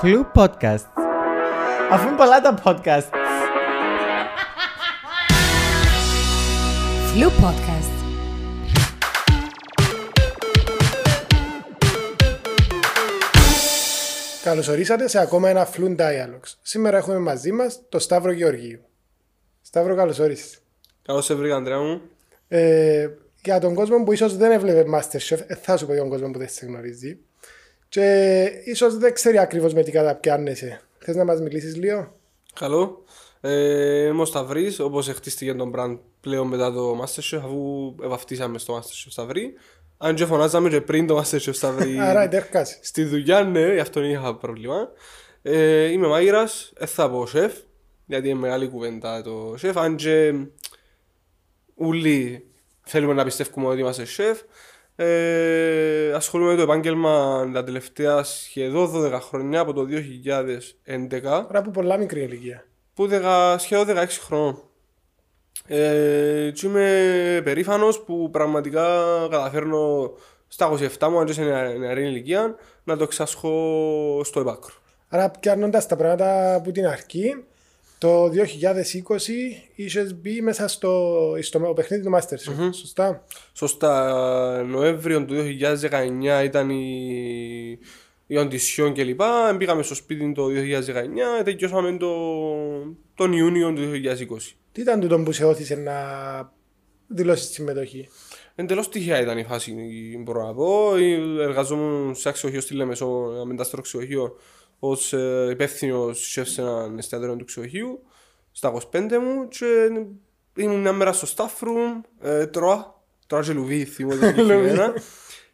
Φλου Podcast. Αφού είναι πολλά τα podcast. Flu Podcast. Καλώς ορίσατε σε ακόμα ένα Fluent Dialogues. Σήμερα έχουμε μαζί μας τον Σταύρο Γεωργίου. Σταύρο, καλώς όρισες. Καλώς σε βρήκα, Αντρέα μου. Ε, για τον κόσμο που ίσως δεν έβλεπε Masterchef, ε, θα σου πω για τον κόσμο που δεν σε γνωρίζει. Και ίσως δεν ξέρει ακριβώς με τι καταπιάνεσαι. Θες να μας μιλήσεις λίγο; Καλό. Ε, είμαι ο Σταυρής, όπως χτίστηκε τον brand πλέον μετά το Masterchef, αφού βαφτίσαμε στο Masterchef Σταυρή. Αν και φωνάζαμε και πριν το Masterchef Σταυρή. Άρα εντέρκας. Στη δουλειά, ναι, γι' αυτό είχα πρόβλημα. Ε, είμαι μάγειρας, δεν θα πω σεφ, γιατί είναι μεγάλη κουβέντα το σεφ. Αν και όλοι θέλουμε να πιστεύουμε ότι είμαστε σεφ. Ε, ασχολούμαι με το επάγγελμα τα τελευταία σχεδόν 12 χρόνια από το 2011 Τώρα που πολλά μικρή ηλικία. που δεκα, σχεδόν 16 χρόνων. Ε, και είμαι περήφανος που πραγματικά καταφέρνω στα 27 μου, αν και σε νεα- νεαρή ηλικία, να το εξασχώ στο επάκρο. Άρα πιάνοντας τα πράγματα από την αρχή, το 2020 είχες μπει μέσα στο, στο παιχνίδι του Masterchef. Σωστά; Σωστά, Νοέμβριο του 2019 ήταν η, η οντισιόν κλπ. Μπήκαμε στο σπίτι το 2019, τελειώσαμε το, τον Ιούνιο του 2020. Τι ήταν τούτο που σε όθησε να δηλώσεις τη συμμετοχή; Εντελώς τυχαία ήταν η φάση, μπορώ να πω. Εργαζόμουν σε αξιοχείο στη Λεμεσό, ένα μετάστερο ξεχείο, ως υπεύθυνος σεφ σε έναν εστιατόριο του ξεχείου, στα 25 μου. Και ήμουν μια μέρα στο staff room, ε, τρώα, τρώα και λουβί, θυμόμαι συγκεκριμένα.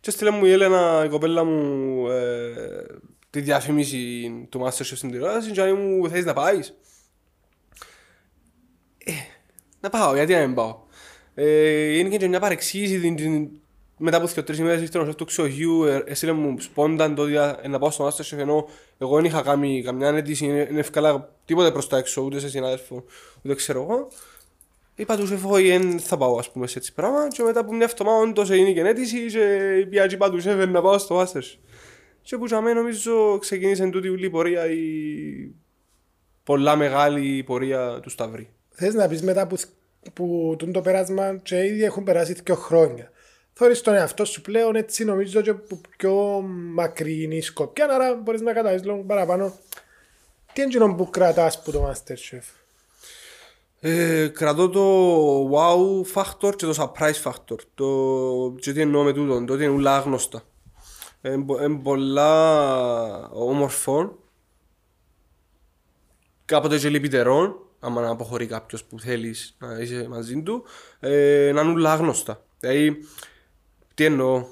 και στείλε μου η Έλενα, η κοπέλα μου, ε, τη διαφήμιση του Masterchef στην τηλεόραση και λέει μου θέλεις να πάεις; Ε, να πάω, γιατί να μην πάω. Ε, είναι και μια παρεξήγηση την, την, μετά από δύο τρεις ημέρες ήρθε ο σεφ του ξεχείου, ε, έστειλε μου σπόνταν το ότι ε, να πάω στο Masterchef ενώ εγώ δεν είχα κάνει καμιά αίτηση, δεν ευκάλα τίποτε προς τα έξω, ούτε σε συνάδελφο, ούτε ξέρω εγώ. Είπα τους σεφ, όχι, δεν θα πάω ας πούμε σε έτσι πράγμα και μετά από μια εβδομάδα όντως έγινε και αίτηση και πια και είπα του σεφ να πάω στο Masterchef. Και που για μένα νομίζω ξεκίνησε τούτη ούλη η πορεία, η πολλά μεγάλη πορεία του Σταυρή. Θες να πεις μετά που, που τούν το πέρασμα και ήδη έχουν περάσει δύο χρόνια. Θόρεις τον εαυτό σου πλέον έτσι νομίζω και που πιο μακρινή σκοπιά, άρα μπορείς να καταλάβεις λίγο παραπάνω. Τι είναι εκείνο που κρατάς που το Masterchef. Ε, κρατώ το wow factor και το surprise factor. Το, και τι εννοώ με τούτο, το ότι είναι ούλα άγνωστα. Είναι πολλά όμορφο, κάποτε και λυπητερό, άμα να αποχωρεί κάποιος που θέλεις να είσαι μαζί του, ε, να είναι ούλα άγνωστα. Δηλαδή, τι εννοώ,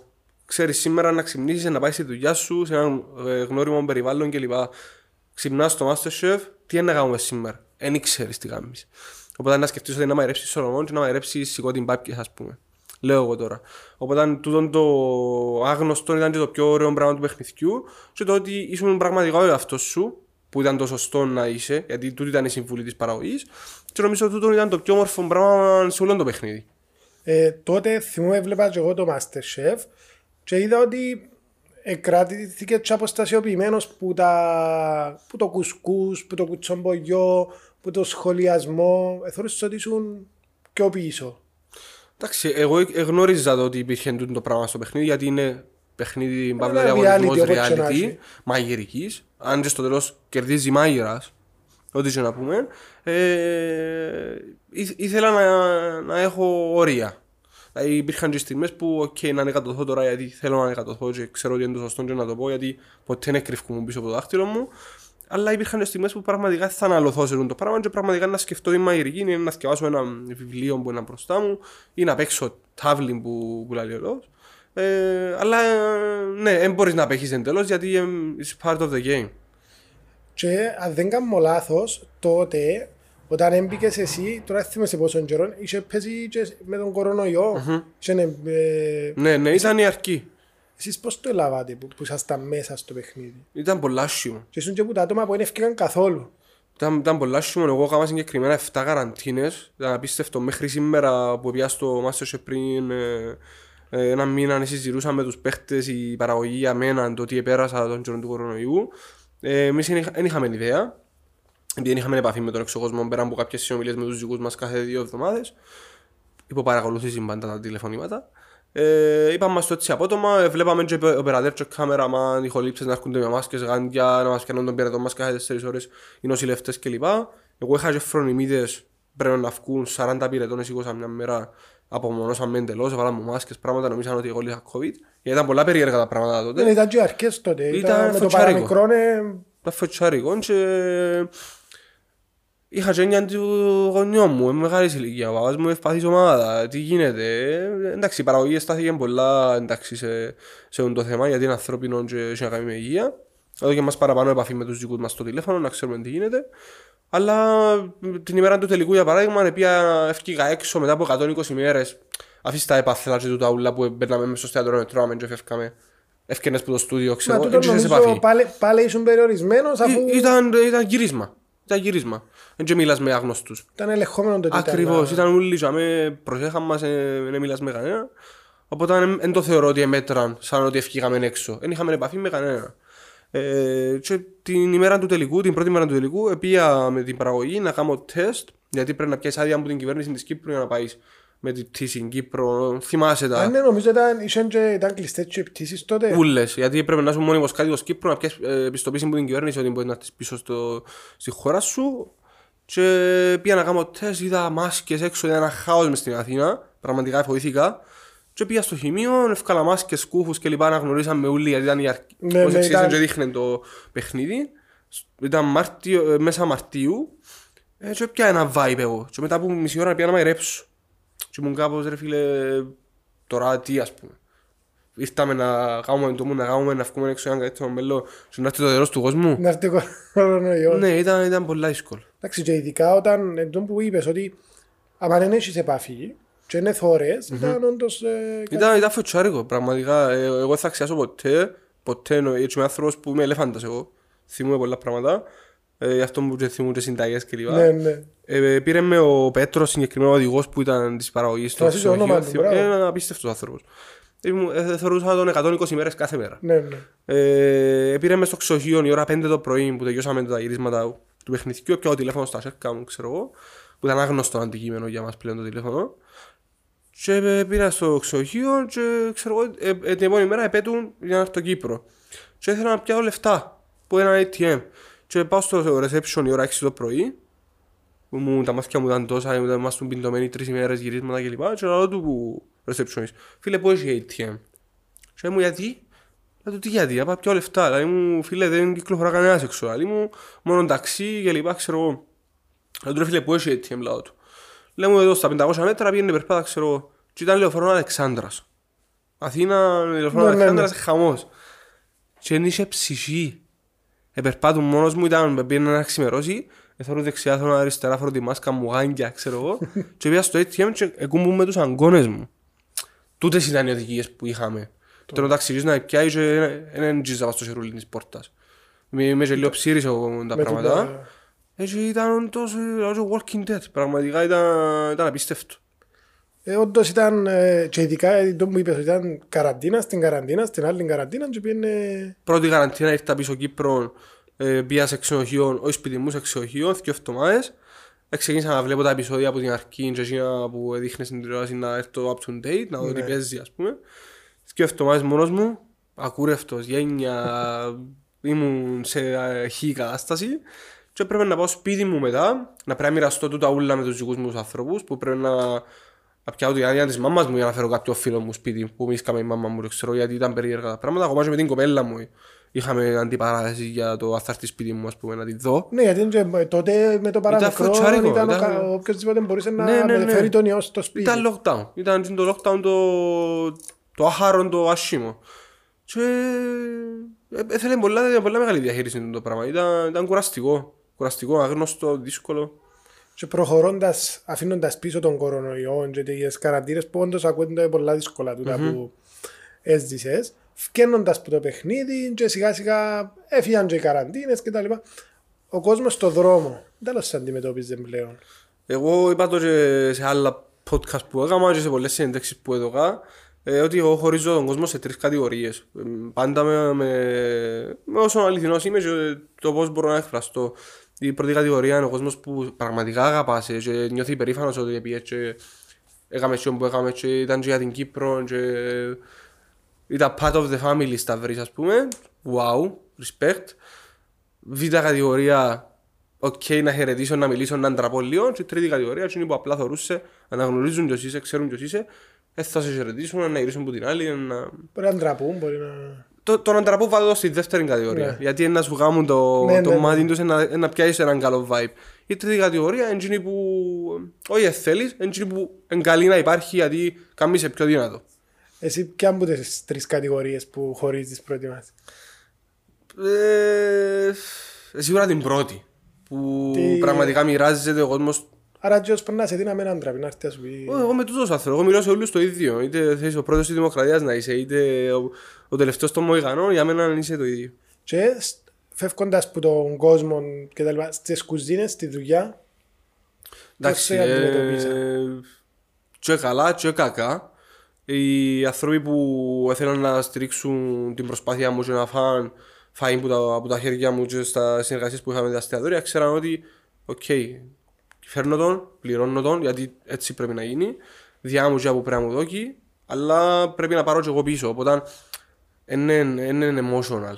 ξέρεις σήμερα να ξυπνήσεις, να πάεις στη δουλειά σου, σε ένα ε, γνώριμο περιβάλλον κλπ. Ξυπνάς στο Masterchef, τι είναι να κάνουμε σήμερα; Δεν ξέρει τι κάνεις. Οπότε να σκεφτείς ότι να μαϊρέψει σολομόν και να μαϊρέψει σηκώτη μπάπκε, ας πούμε. Λέω εγώ τώρα. Οπότε τούτο το άγνωστο ήταν και το πιο ωραίο πράγμα του παιχνιδιού και το ότι ήσουν πραγματικά ο εαυτός σου, που ήταν το σωστό να είσαι, γιατί τούτη ήταν η συμβουλή της παραγωγής, και νομίζω ότι τούτο ήταν το πιο όμορφο πράγμα σε όλο το παιχνίδι. Ε, τότε θυμούμαι έβλεπα και εγώ το Masterchef και είδα ότι εκράτηθηκε και αποστασιοποιημένος που, τα, που το κουσκούς, που το κουτσομπογιό, που το σχολιασμό. Ε, θεωρείς ότι ήσουν πιο πίσω. Εντάξει, εγώ εγνώριζα το ότι υπήρχε τούτο το πράγμα στο παιχνίδι, γιατί είναι παιχνίδι παύλα Ένα διαγωνισμό reality, όπως και να reality, έχει. μαγειρικής. Αν και στο τέλος κερδίζει μάγειρας, ό,τι και να πούμε. Ε, ήθε- ήθελα να, να έχω όρια. Δηλαδή υπήρχαν και στιγμές που okay, να ανεκατοθώ τώρα γιατί θέλω να ανεκατοθώ και ξέρω ότι είναι το σωστό και να το πω γιατί ποτέ δεν κρυφκούμουν πίσω από το δάχτυλο μου. Αλλά υπήρχαν και στιγμές που πραγματικά θα αναλωθώ σε αυτό το πράγμα και πραγματικά να σκεφτώ τη μαγειρική είναι να διαβάσω ένα βιβλίο που είναι μπροστά μου ή να παίξω τάβλη που, που λέει ο λόγος. Ε, αλλά ε, ναι, δεν μπορείς να παίξεις εντελώς γιατί ε, it's part of the game. Και αν δεν κάνω λάθος, τότε όταν έμπηκες εσύ, τώρα δεν θυμάσαι πόσο καιρό, είχε πέσει και με τον κορονοϊό. Και, ε, Ναι, ναι, ήταν η αρκή. εσείς πώς το ελάβατε που, που ήσασταν μέσα στο παιχνίδι; Ήταν πολλά άσχημο. Και ήσουν και που τα άτομα που δεν έφυγαν καθόλου. Ήταν, ήταν πολλά άσχημο. Εγώ έκανα συγκεκριμένα 7 καραντίνες. Ήταν απίστευτο. Μέχρι σήμερα που πήγα στο Masterchef πριν ε, ε, ένα μήνα συζητούσαν με τους παίχτες η παραγωγή για μένα το ότι επέρασα τον καιρό του κορονοϊού. Ε, Εμείς δεν είχαμε ιδέα. Επειδή δεν είχαμε επαφή με τον εξωκόσμο πέρα από κάποιες συνομιλίες με τους δικούς μας κάθε δύο εβδομάδες. Υποπαρακολουθήσει πάντα τα τηλεφωνήματα. Ε, είπαμε μας το έτσι απότομα, ε, βλέπαμε και ο περατέρ και κάμεραμαν, οι χολήψες να έρχονται με μάσκες, γάντια, να μας πιάνουν τον πυρετό μας κάθε 4 ώρες, οι νοσηλευτές κλπ. Εγώ είχα και φρονιμίδες, πρέπει να βγουν 40 πυρετών, σήκωσα μια μέρα, απομονώσαμε εντελώς, βάλαμε μάσκες, πράγματα, νομίζαν ότι εγώ είχα COVID. Γιατί ήταν πολλά περίεργα τα πράγματα τότε. Δεν ήταν και αρκές τότε. Ήταν Ήταν με το φωτσάρικο. παραμικρό, ε, Τα φωτσάρικο και είχα και έννοια του γονιό μου, είναι μεγάλης ηλικίας, ο παπάς μου ευπαθής ομάδα, τι γίνεται. Ε, Εντάξει, η παραγωγή στάθηκε πολλά εντάξει, σε, σε αυτό το θέμα γιατί είναι ανθρώπινο και έχει να κάνει με υγεία. Εδώ και μας παραπάνω επαφή με τους δικούς μας στο τηλέφωνο, να ξέρουμε τι γίνεται. Αλλά την ημέρα του τελικού, για παράδειγμα, επία ευκήγα έξω μετά από 120 μέρες. Αφήστε τα έπαθλα και τούτα ούλα που μπαίναμε μέσα στο εστιατόριο, τρώμε και φεύγαμε. Έφυγαινες που το στούντιο, Μα ξέρω, τούτο έντυχες νομίζω επαφή. πάλι, πάλι ήσουν περιορισμένος αφού Ή- Ήταν, ήταν γύρισμα. Ήταν γύρισμα. Δεν και μιλάς με άγνωστους. ήταν ελεγχόμενο το τι ήταν. Ακριβώς. Ήταν όλοι τζαμέ, προσέχαν μας, ε, δεν μιλάς με κανένα. Οπότε δεν το θεωρώ ότι εμέτραν σαν ότι ευκήγαμε έξω. Δεν είχαμε επαφή με κανένα. Ε, και την ημέρα του τελικού, την πρώτη μέρα του τελικού, επία με την παραγωγή να κάνω τεστ, γιατί πρέπει να πιάσεις άδεια από την κυβέρνηση της Κύπρου για να πάεις με τη πτήση στην Κύπρο. Θυμάσαι τα. Αν ναι, νομίζω ήταν, είχαν και, ήταν κλειστές και οι πτήσεις τότε. Ούλες, γιατί πρέπει να είσαι μόνιμος κάτοικος Κύπρου να πιάσεις ε, επιστοποίηση από την κυβέρνηση ότι μπορεί να έρθεις πίσω στο, στη χώρα σου και πήγα να κάνω τεστ, είδα μάσκες έξω, είδα ένα χάος μες στην Αθήνα, πραγματικά φοήθηκα και πήγα στο χημείο, έφκαλα μάσκες, σκούφους και λοιπά να γνωρίσαμε όλοι γιατί ήταν η αρχή, Ναι, πώς ναι, εξήγησαν ήταν- και δείχνε το παιχνίδι. Ήταν Μάρτιο, ε, μέσα Μαρτίου ε, και πια ένα vibe εγώ και μετά από μισή ώρα πήγα να μαϊρέψω και ήμουν κάπως ρε φίλε τώρα τι ας πούμε ήρθαμε να κάνουμε το μου, να κάνουμε να βγούμε έξω ένα καλύτερο μέλλον και να έρθει το τέλος του κόσμου. Να έρθει ο κορονοϊός. Ναι, ήταν, ήταν πολύ δύσκολο. Εντάξει, και ειδικά όταν εντός που είπες ότι άμα δεν έχεις επαφή και είναι θόρες, ήταν όντως... ε, Ήταν, ήταν φωτσάρικο, πραγματικά. Ε, εγώ δεν θα αξιάσω ποτέ, ποτέ, εννοώ, έτσι είμαι άνθρωπος που είμαι ελέφαντας εγώ. Θυμούμαι πολλά πράγματα. Ε, γι' αυτό μου και θυμούν και συνταγές κλπ. Ναι, ναι. Ε, πήρε με ο Πέτρος, συγκεκριμένο οδηγός που ήταν της παραγωγής στο Θυμάσαι το όνομα του, ξενοδοχείο. μπράβο. Είναι ένα απίστευτος άνθρωπος. Ήμουν- ε, θεωρούσα τον 120 μέρες κάθε μέρα. Ναι, ναι. Ε, πήρε μες στο ξοχείο η ώρα 5 το πρωί που τελειώσαμε τα γυρίσματα του παιχνιδιού. Πιάω τηλέφωνος στα σέρκα μου, ξέρω εγώ, που ήταν άγνωστο αντικείμενο για μας πλέον το τηλέφωνο. Και ε, πήρα στο ξοχείο και ξέρω εγώ, ε, ε, την επόμενη μέρα επέτουν για να έρθω στο Κύπρο. Και ήθελα να πιάω λεφτά που ένα ATM. Και πάω στο reception η ώρα 6 το πρωί, που μου, τα μάτια μου ήταν τόσα, ήμασταν πιντωμένοι τρεις ημέρες γυρίσματα κλπ. Και λέω του που receptionist, φίλε που έχει ATM. Και μου γιατί, Λέω του τι γιατί, να πάω πιο λεφτά. Δηλαδή μου, φίλε, δεν κυκλοφορά κανένας έξω. Δηλαδή μου, μόνο ταξί και λοιπά, ξέρω εγώ. Λέω του ρε φίλε, πού έχει ATM, λαό του. Λέω μου εδώ στα 500 μέτρα πήγαινε περπάτα, ξέρω εγώ. Και ήταν λεωφορείο Αλεξάνδρας. Αθήνα, λεωφορείο Ναι, ναι, ναι. Αλεξάνδρας, χαμός. Και δεν είχε ψυχή. Επερπάτουν μόνος μου, ήταν πήγαινε να ξημερώσει. Εθώρω δεξιά, θέλω αριστερά, φορώ τη μάσκα μου, γάγκια, ξέρω εγώ. και πήγα στο ATM και εκούμπουν με τους αγκώνες μου. Τούτες ήταν οι οδηγίες που είχαμε. Τώρα ο ταξιδιός να πιάει και δεν τζίζα στο σερούλι της πόρτας. Είμαι είμαι και λίγο ψήρης εγώ τα Με πράγματα. Τούτα- Έτσι ήταν τόσο τόσο Walking Dead. Πραγματικά ήταν, ήταν απίστευτο. Ε, όντως ήταν, ε, και ειδικά ε, το που είπες, ότι ήταν καραντίνα, στην καραντίνα, στην άλλη καραντίνα και πήγαινε... Πρώτη καραντίνα ήρθα πίσω Κύπρο, ε, πήγα σε ξενοδοχείο, όχι σπίτι μου, σε ξενοδοχείο, δύο εβδομάδες. Ε, Ξεκίνησα να βλέπω τα επεισόδια από την αρχή και εκείνα που έδειχνε στην τηλεόραση να έρθω up to date, να δω τι παίζει ας πούμε. Δύο εβδομάδες μόνος μου, ακούρευτος, γένια, ήμουν σε ε, χή κατάσταση και έπρεπε να πάω σπίτι μου μετά, να πρέπει να μοιραστώ τούτα ούλα με τους δικούς μου τους ανθρώπους που πρέπει να να πιάω την άδεια της μάμας μου για να φέρω κάποιο φίλο μου σπίτι που μίσκαμε η μάμα μου, δεν ξέρω γιατί ήταν περίεργα τα πράγματα. Ακόμα και με την κοπέλα μου είχαμε αντιπαράθεση για το αν θα έρθει σπίτι μου ας πούμε να τη δω. Ναι, γιατί και, ε, τότε με το παραμικρό φωτσάρικο, ήταν, ο ήταν- κα- οποιοςδήποτε μπορούσε να Ναι, ναι, ναι. μεταφέρει τον ιό στο σπίτι. Ήταν lockdown. Ήταν το lockdown το, το άχαρο, το άσχημο. Και ε, έθελε πολλά, ήταν πολλά μεγάλη διαχείριση το πράγμα. Ήταν, ήταν κουραστικό. Κουραστικό, αγνώστο, δύσκολο. Και προχωρώντας, αφήνοντας πίσω τον κορονοϊό και τις καραντίνες που όντως ακούγονται πολλά δύσκολα τούτα που έζησες, φκένοντας από το παιχνίδι και σιγά σιγά έφυγαν και οι καραντίνες και τα λοιπά. Ο κόσμος στο δρόμο, τέλος σε αντιμετώπιζε πλέον. Εγώ είπα το και σε άλλα podcast που έκανα και σε πολλές συνέντευξεις που έδωκα. ε, ότι εγώ χωρίζω τον κόσμο σε τρεις κατηγορίες. Πάντα με, με, με όσο αληθινός είμαι και το πώς μπορώ να εκφραστώ. Η πρώτη κατηγορία είναι ο κόσμος που πραγματικά αγαπάς και νιώθει υπερήφανος ότι πήγε και έκαμε αυτό που έκαμε και ήταν και για την Κύπρο και ήταν part of the family στα βρεις ας πούμε. Wow, respect. Β' κατηγορία, OK, okay, να χαιρετήσω, να μιλήσω, να ντραπώ λίγο. Και τρίτη κατηγορία, είναι που απλά θεωρούσε, αναγνωρίζουν ποιος είσαι, ξέρουν ποιος είσαι, ε, θα σε χαιρετήσουν, να γυρίσουν από την άλλη. Να... Μπορεί να ντραπούν, μπορεί να... Το, το να ντραπώ βάλω στη δεύτερη κατηγορία. Ναι. Γιατί να σου γάμουν το, ναι, το ναι, μάτι ναι. τους να, να πιάσεις έναν καλό vibe. Η τρίτη κατηγορία είναι εκείνη που όχι θέλεις, είναι εκείνη που είναι καλή να υπάρχει γιατί κάνεις πιο δυνατό. Εσύ ποια από τις τρεις κατηγορίες που χωρίζεις πρώτη μας; Ε, σίγουρα την πρώτη. Που Τι... πραγματικά μοιράζεται ο κόσμος Άρα και πρέπει να σε δίναμε έναν τραπή να έρθει να σου πει... Εγώ με τούτος άνθρωπος, εγώ μιλάω σε όλους το ίδιο. Είτε θες ο πρόεδρος της Δημοκρατίας να είσαι, είτε ο, ο τελευταίος των Μοϊκανών, για μένα είσαι το ίδιο. Και φεύγοντας από τον κόσμο και τα λοιπά, στις κουζίνες, στη δουλειά, Εντάξει, ε, και καλά και κακά. Οι άνθρωποι που θέλουν να στηρίξουν την προσπάθεια μου και να φάνε φάει από τα, από τα χέρια μου και στα συνεργασίες που είχαμε με τα εστιατόρια, ξέραν ότι, OK, okay, φέρνω τον, πληρώνω τον, γιατί έτσι πρέπει να γίνει, διά μου και από πρέπει να μου δώσει, αλλά πρέπει να πάρω και εγώ πίσω, οπότε είναι, είναι emotional.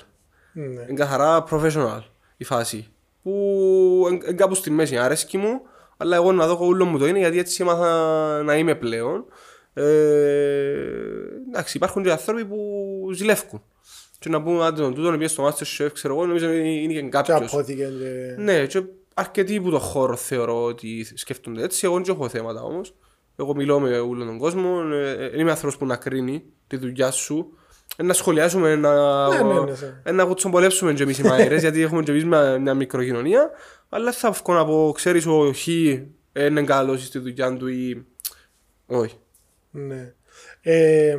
Ναι. Είναι καθαρά professional η φάση. Που είναι κάπου στη μέση, αρέσκει μου, αλλά εγώ να δω όλο μου το είναι γιατί έτσι έμαθα να είμαι πλέον. Ε, εντάξει, υπάρχουν και άνθρωποι που ζηλεύκουν. Και να πούμε, άντε τον τούτον, στο Masterchef, ξέρω εγώ, νομίζω είναι και κάποιος. Και απόθηκε. Ναι, και αρκετοί που το χώρο θεωρώ ότι σκέφτονται έτσι. Εγώ δεν έχω θέματα όμως. Εγώ μιλώ με όλον τον κόσμο. Ε, είμαι άνθρωπος που να κρίνει τη δουλειά σου. Ε, να σχολιάσουμε, να, ναι, ναι, ναι, ναι. να κουτσομπολέψουμε και εμείς οι μαέρες, γιατί έχουμε και εμείς μια, μια μικροκοινωνία. Αλλά θα βγω να πω, ξέρεις, ο Χ είναι καλός στη δουλειά του ή όχι. Ναι. Ε,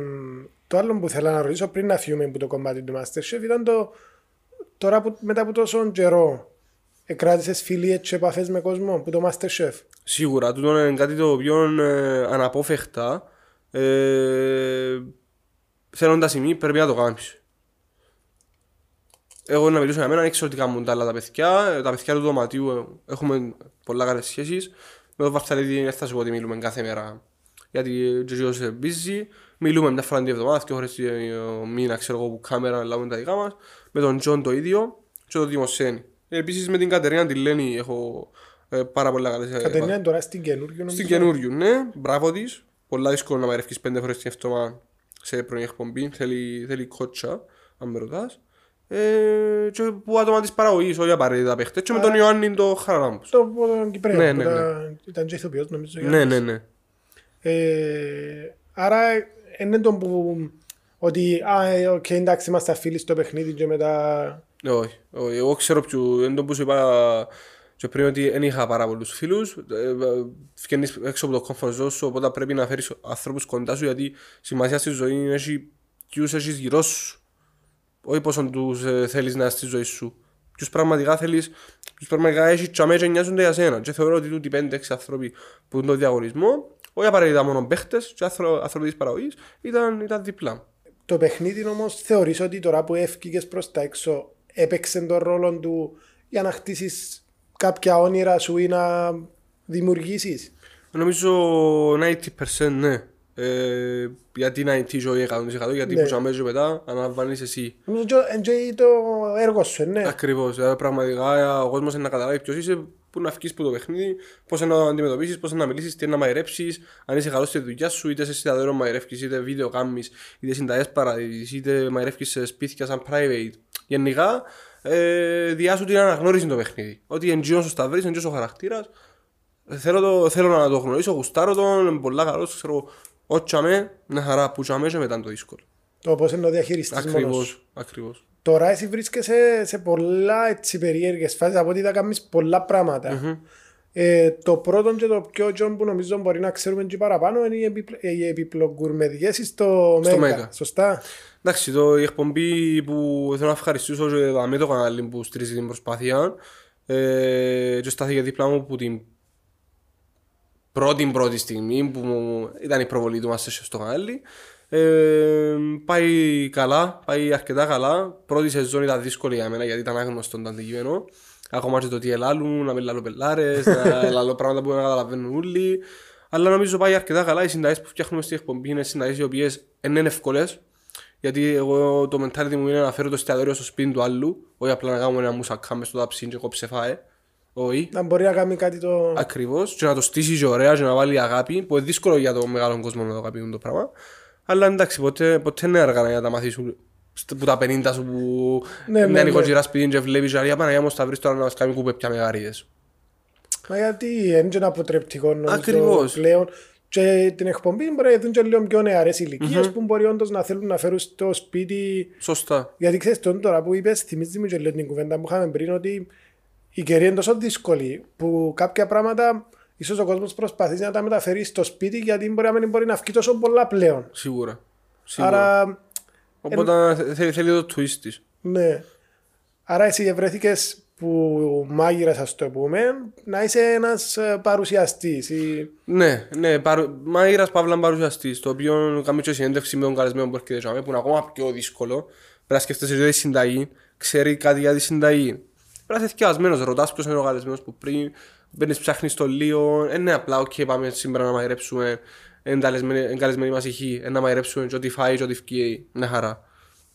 το άλλο που θέλω να ρωτήσω πριν να φύγουμε από το κομμάτι του Masterchef ήταν το τώρα που, μετά από τόσο καιρό εκράτησες φιλίες και επαφές με κόσμο που το Masterchef; Σίγουρα, τούτο είναι κάτι το οποίο ε, αναπόφευκτα ε, θέλοντας ημί πρέπει να το κάνεις. Εγώ να μιλήσω για μένα, ξέρω ότι κάνουν τα άλλα τα παιδιά. Τα παιδιά του δωματίου ε, έχουμε πολλά καλές σχέσεις. Με τον Βαρθαλίδη δεν θα σου πω ότι μιλούμε κάθε μέρα. Γιατί ο Τζιζιός busy. Μιλούμε μια φορά την εβδομάδα, δύο ώρες μήνα, ξέρω εγώ, που κάμερα να λάβουμε τα δικά μας. Με τον Τζον το ίδιο και το Δημοσθένη. Επίσης με την Κατερίνα τη Λένη έχω ε, πάρα πολλά καλές Κατερίνα είναι τώρα στην καινούργιο νομίζω. Στην καινούργιο, ναι. Μπράβο της. Πολλά δύσκολο να μαειρεύκεις πέντε φορές την εβδομάδα σε πρωινή εκπομπή. Θέλει, θέλει κότσια, αν με ρωτάς. Ε, και που άτομα της παραγωγής, όχι απαραίτητα παίχτες. Και με τον Ιωάννη το Χαραλάμπους. Το Κυπρέο, ναι, ναι, ναι. ήταν και ηθοποιός νομίζω. Ναι, ναι, ναι. Ε, άρα είναι το που ότι α, ε, okay, εντάξει είμαστε φίλοι στο παιχνίδι και μετά όχι, όχι. Εγώ ξέρω ποιο, δεν το που σου είπα και πριν ότι δεν είχα πάρα πολλούς φίλους. Ε, βγαίνεις έξω από το comfort zone σου, οπότε πρέπει να φέρεις ανθρώπους κοντά σου γιατί σημασία στη ζωή είναι έχει ποιους έχεις γύρω σου. Όχι πόσο τους ε, θέλεις να στη ζωή σου. Ποιους πραγματικά θέλεις, ποιους πραγματικά έχεις και αμέσως νοιάζονται για σένα. Και θεωρώ ότι τούτοι πέντε-έξι άνθρωποι που είναι το διαγωνισμό, όχι απαραίτητα μόνο παίχτες και άνθρωποι της παραγωγής, ήταν, ήταν διπλά. Το παιχνίδι όμως θεωρείς ότι τώρα που έφυγες προς τα έξω έπαιξε τον ρόλο του για να χτίσεις κάποια όνειρα σου ή να δημιουργήσεις. Νομίζω 90% ναι. Ε, γιατί 90% ή 100% γιατί ναι. που αμέσως μετά αναλαμβάνεις εσύ. Νομίζω ότι το έργο σου, ναι. Ακριβώς, δηλαδή πραγματικά ο κόσμος είναι να καταλάβει ποιος είσαι, πού να βγεις από το παιχνίδι, πώς να αντιμετωπίσεις, πώς να μιλήσεις, τι να μαϊρέψεις, αν είσαι καλός στη δουλειά σου, είτε σε εστιατόριο μαϊρεύκεις, είτε βίντεο κάνεις, είτε συνταγές παραδείγεις, είτε μαϊρεύκεις σε σπίτια σαν private γενικά ε, διάσου την αναγνώριση το παιχνίδι. Ότι εντζήνω στα βρεις, εντζήνω ο χαρακτήρας. Θέλω, το, θέλω να το γνωρίσω, γουστάρω τον, είναι πολλά καλός, ξέρω, ότσαμε, μια χαρά που τσαμε και μετά το δύσκολο. Το πώς είναι να διαχειριστείς ακριβώς, μόνος. Ακριβώς. Τώρα εσύ βρίσκεσαι σε πολλά έτσι περίεργες φάσεις, από ότι θα κάνεις πολλά πράγματα. Mm-hmm. Ε, το πρώτο και το πιο τζον που νομίζω μπορεί να ξέρουμε και παραπάνω είναι οι, επιπλο, οι επιπλογκουρμεδιές στο, στο Μέγα. Σωστά. Εντάξει, το, η εκπομπή που θέλω να ευχαριστήσω και με το κανάλι που στρίζει την προσπάθεια ε, και στάθηκε δίπλα μου που την πρώτη πρώτη στιγμή που ήταν η προβολή του μας στο κανάλι Ε, πάει καλά, πάει αρκετά καλά. Πρώτη σεζόν ήταν δύσκολη για μένα γιατί ήταν άγνωστο το αντικείμενο. Ακόμα και το τι ελάλουν, να μην λαλώ πελάρες, να λαλώ πράγματα που δεν καταλαβαίνουν όλοι. Αλλά νομίζω πάει αρκετά καλά. Οι συνταγές που φτιάχνουμε στην εκπομπή είναι συνταγές οι οποίες δεν είναι εύκολες. Γιατί εγώ το mentality μου είναι να φέρω το εστιατόριο στο σπίτι του άλλου, όχι απλά να κάνουμε ένα μουσακά μες στο ταψίν και κόψε φάε. Όχι. Να μπορεί να κάνει κάτι το... Ακριβώς. Και να το στήσει και ωραία και να βάλει αγάπη, που είναι δύσκολο για το μεγάλο κόσμο να το αγαπητούν το πράγμα. Αλλά εντάξει, ποτέ, ποτέ είναι έργα να τα μαθήσουν που τα 50 σου που Ναι, ναι, ναι, μια ναι. νοικοκυρά σπίτι και βλέπεις «Α, για Παναγιά μου θα βρεις τώρα να μας κάνει κουπέ πια μεγαρίες. Μα γιατί είναι και ένα αποτρεπτικό νομίζω Ακριβώς. πλέον. Και την εκπομπή μπορεί να δουν και λίγο πιο νεαρές ηλικίες που μπορεί όντως να θέλουν να φέρουν στο σπίτι Σωστά. Γιατί ξέρεις τον τώρα που είπες, θυμίζει μου και λίγο την κουβέντα που είχαμε πριν ότι η καιρή είναι τόσο δύσκολη που κάποια πράγματα ίσως ο κόσμος προσπαθεί να τα μεταφέρει στο σπίτι γιατί μπορεί να μην μπορεί να βγει τόσο πολλά πλέον. Σίγουρα. Σίγουρα. Άρα, Οπότε θε- θέλει, θέλει το twist της. ναι. Άρα εσύ ευρέθηκες που μάγειρας ας το πούμε να είσαι ένας ε, παρουσιαστής ή... Ναι, ναι, παρου... μάγειρας παύλα παρουσιαστής, το οποίο κάνει και συνέντευξη με τον καλεσμένο που έρχεται εκεί, που είναι ακόμα πιο δύσκολο. Πρέπει να σκέφτεσαι για τη συνταγή, ξέρει κάτι για τη συνταγή. Πρέπει να είσαι θκιαβασμένος, ρωτάς ποιος είναι ο καλεσμένος που πριν, μπαίνεις ψάχνεις το λίγο, δεν είναι απλά, οκ, πάμε σήμερα να μαγειρέψουμε, είναι καλεσμένη- είναι καλεσμένη μας ηχή, ε, να μαγειρέψουμε και ό,τι φάει και ό,τι φκεί, μια χαρά.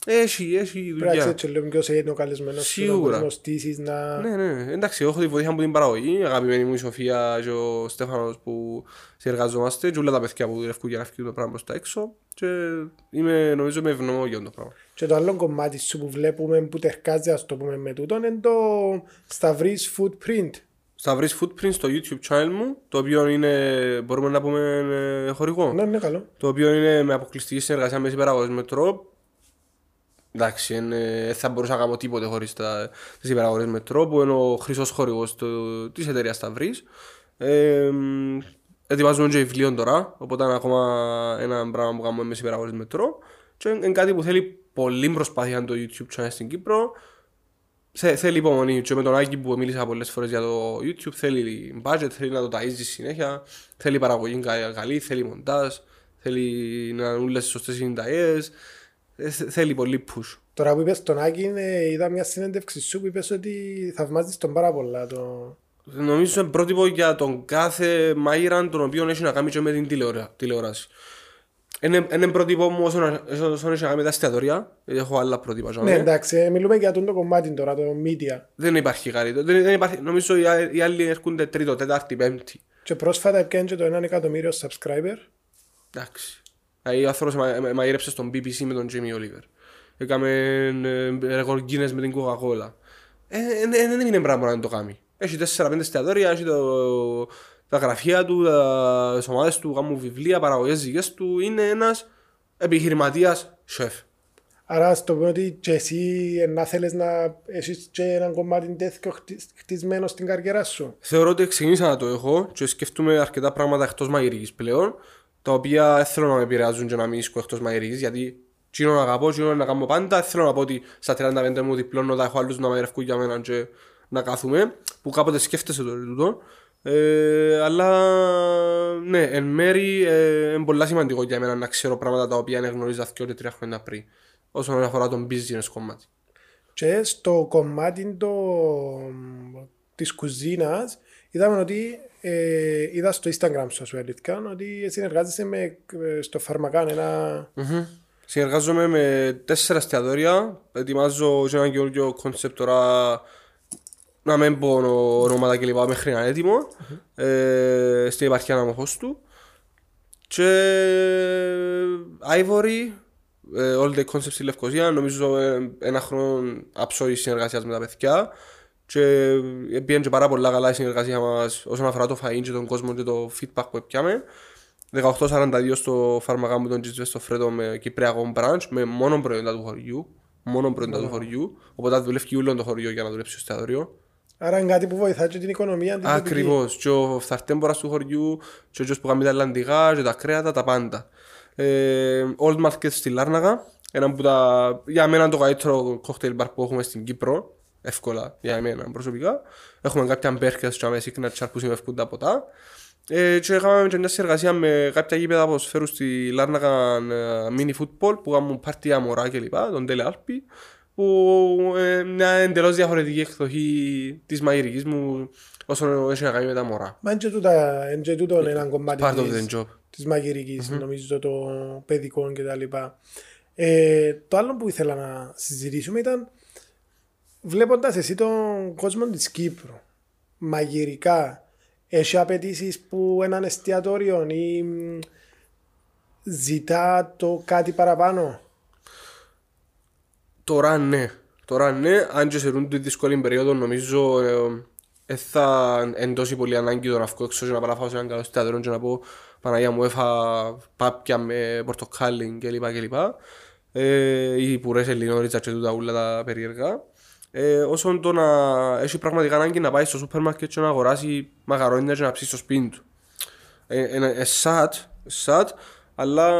Έχει, έχει Πρέπει να δουλειά. ξέρεις και λίγο ποιος είναι ο καλεσμένος σου, να Σίγουρα. μπορείς να στήσεις να... Ναι, ναι, εντάξει, έχω τη βοήθεια από την παραγωγή, αγαπημένη μου η Σοφία και ο Στέφανος που συνεργαζόμαστε και όλα τα παιδιά που δουλεύουν για να φύγουν το πράγμα προς τα έξω και είμαι, νομίζω είμαι ευγνώμων για το πράγμα. Και το άλλο κομμάτι σου που βλέπουμε που τερκάζει ας το πούμε με τούτο είναι το Σταυρής Footprint. Θα βρεις footprint στο YouTube channel μου, το οποίο είναι, μπορούμε να πούμε, ε, χορηγό. Ναι, ναι, καλό. Το οποίο είναι με αποκλειστική συνεργασία με τις υπεραγωγές Μετρό. Εντάξει, είναι- δεν θα μπορούσα να κάνω τίποτε χωρίς τα, τις υπεραγωγές Μετρό που είναι ο χρυσός χορηγός του, της εταιρείας Σταυρής. Ε, μ, ετοιμάζουμε και βιβλίο τώρα, οπότε είναι ακόμα ένα πράγμα που κάνουμε με τις υπεραγωγές Μετρό. Και είναι κάτι που θέλει πολύ προσπάθεια το YouTube channel στην Κύπρο. Θε, θέλει υπομονή και με τον Άκη που μίλησα πολλές φορές για το YouTube θέλει budget, θέλει να το ταΐζει συνέχεια, θέλει παραγωγή κα- καλή, θέλει μοντάζ, θέλει να είναι όλες σωστές συνταγές, ε, θε- θέλει πολύ push. Τώρα που είπες τον Άκη, ε, είδα μια συνέντευξη σου που είπες ότι θαυμάζεις τον πάρα πολλά. Το... Νομίζω είναι πρότυπο για τον κάθε μάγειρα τον οποίο έχει να κάνει και με την τηλεορα- τηλεόραση. Είναι, είναι πρότυπο μου όσον, όσον έχει να κάνει με τα εστιατόρια, γιατί έχω άλλα πρότυπα. Ναι, εντάξει, ε, μιλούμε για τον το κομμάτι τώρα, το media. Δεν υπάρχει κάτι. Δεν, δεν υπάρχει, νομίζω οι, α- οι άλλοι έρχονται τρίτο, τέταρτη, πέμπτη. Και πρόσφατα έπιανε και το 1 εκατομμύριο subscriber. Εντάξει. Δηλαδή ο άνθρωπος μα- μα- μαγείρεψε στον BBC με τον Jamie Oliver. Έκαμε ε, ρεκόρ Guinness με την Coca-Cola. Ε, ε, ε, Δεν είναι πράγμα να το κάνει. Έχει 4-5 εστιατόρια, έχει το, τα γραφεία του, τα, τις ομάδες του, κάνουν βιβλία, παραγωγές δικές του. Είναι ένας επιχειρηματίας σεφ. Άρα στο πούμε ότι και εσύ ε, να θέλεις να έχεις και έναν κομμάτι τέτοιο χτι- χτισμένος στην καριέρα σου; Θεωρώ ότι ξεκίνησα να το έχω και σκέφτομαι αρκετά πράγματα εκτός μαγειρικής πλέον, τα οποία δεν θέλω να με επηρεάζουν και να μην íσκω εκτός μαγειρικής, γιατί τσίνο να αγαπώ, τσίνο να κάνω πάντα, δεν θέλω να πω ότι στα 35 μου διπλώνω, θα έχω άλλους να μαγειρεύκουν για μένα και να κάθουμε, που κάποτε σκέφτεσαι το τούτο. Ε, αλλά ναι, εν μέρη ε, είναι πολύ σημαντικό για μένα να ξέρω πράγματα τα οποία δεν γνωρίζα δύο και τρία χρόνια πριν, όσον αφορά τον business κομμάτι. Και στο κομμάτι το, της κουζίνας είδαμε ότι ε, είδα στο Instagram σου σου αλήθεια ότι συνεργάζεσαι με, ε, στον Φαρμακά ένα... Μμμ. Συνεργάζομαι με τέσσερα εστιατόρια. Ετοιμάζω και ένα καινούργιο concept τώρα να μην πω ονο- ονόματα και λοιπά μέχρι να είναι έτοιμο ε, στην επαρχία Αναμοχώς του και Ivory ε, All the Concepts στη Λευκοσία νομίζω ε, ένα χρόνο αψόη συνεργασίας με τα παιδιά και πήγαινε και πάρα πολλά καλά η συνεργασία μας όσον αφορά το φαΐν και τον κόσμο και το feedback που πιάμε 1842 στο φάρμακα μου τον Τζιτζέ στο Φρέτο με Κυπριακό branch με μόνο προϊόντα του χωριού. Μόνο προϊόντα του χωριού. Οπότε δουλεύει όλο το χωριό για να δουλέψει στο εστιατόριο. Άρα είναι κάτι που βοηθά και την οικονομία. την τοπική. Ακριβώς. Και ο φθαρτέμπορας του χωριού, και ο γιος που κάνει τα λαντιγά, και τα κρέατα, τα πάντα. Ε, Old Market στη Λάρναγα. Ένα από τα, για μένα το καλύτερο cocktail bar που έχουμε στην Κύπρο. Εύκολα για μένα προσωπικά. Έχουμε κάποια μπέρκες και αμέσως signature που συμμευκούν τα ποτά. Ε, και έκαναμε και μια συνεργασία με κάποια γήπεδα ποδοσφαίρου στη Λάρνακα ε, mini football που κάνουν πάρτια μωρά κλπ. Τον Τέλε Άλπη που ε, μια εντελώς διαφορετική εκδοχή της μαγειρικής μου όσον έχει να κάνει με τα μωρά. Μα είναι και τούτα- είναι και τούτο ένα κομμάτι Part of της, the job. της μαγειρικής, νομίζω το παιδικό και τα λοιπά. Ε, το άλλο που ήθελα να συζητήσουμε ήταν βλέποντας εσύ τον κόσμο της Κύπρου μαγειρικά έχει απαιτήσεις που έναν εστιατόριο ή μ, ζητά το κάτι παραπάνω; Τώρα ναι. Τώρα ναι, αν και σε ρούν τη δύσκολη περίοδο νομίζω ε, ε, θα εντώσει πολύ ανάγκη το να βγω έξω και να πάω να φάω σε έναν καλό εστιατόριο και να πω Παναγία μου έφα πάπια με πορτοκάλι κλπ. κλπ. Ε, ή πουρές ελληνόριτσα και τούτα ούλα τα περίεργα. Ε, όσον το να έχει πραγματικά ανάγκη να πάει στο σούπερ μάρκετ και να αγοράσει μαγαρόνια και να ψήσει στο σπίτι του. Ε, ε, ε, sad, sad, αλλά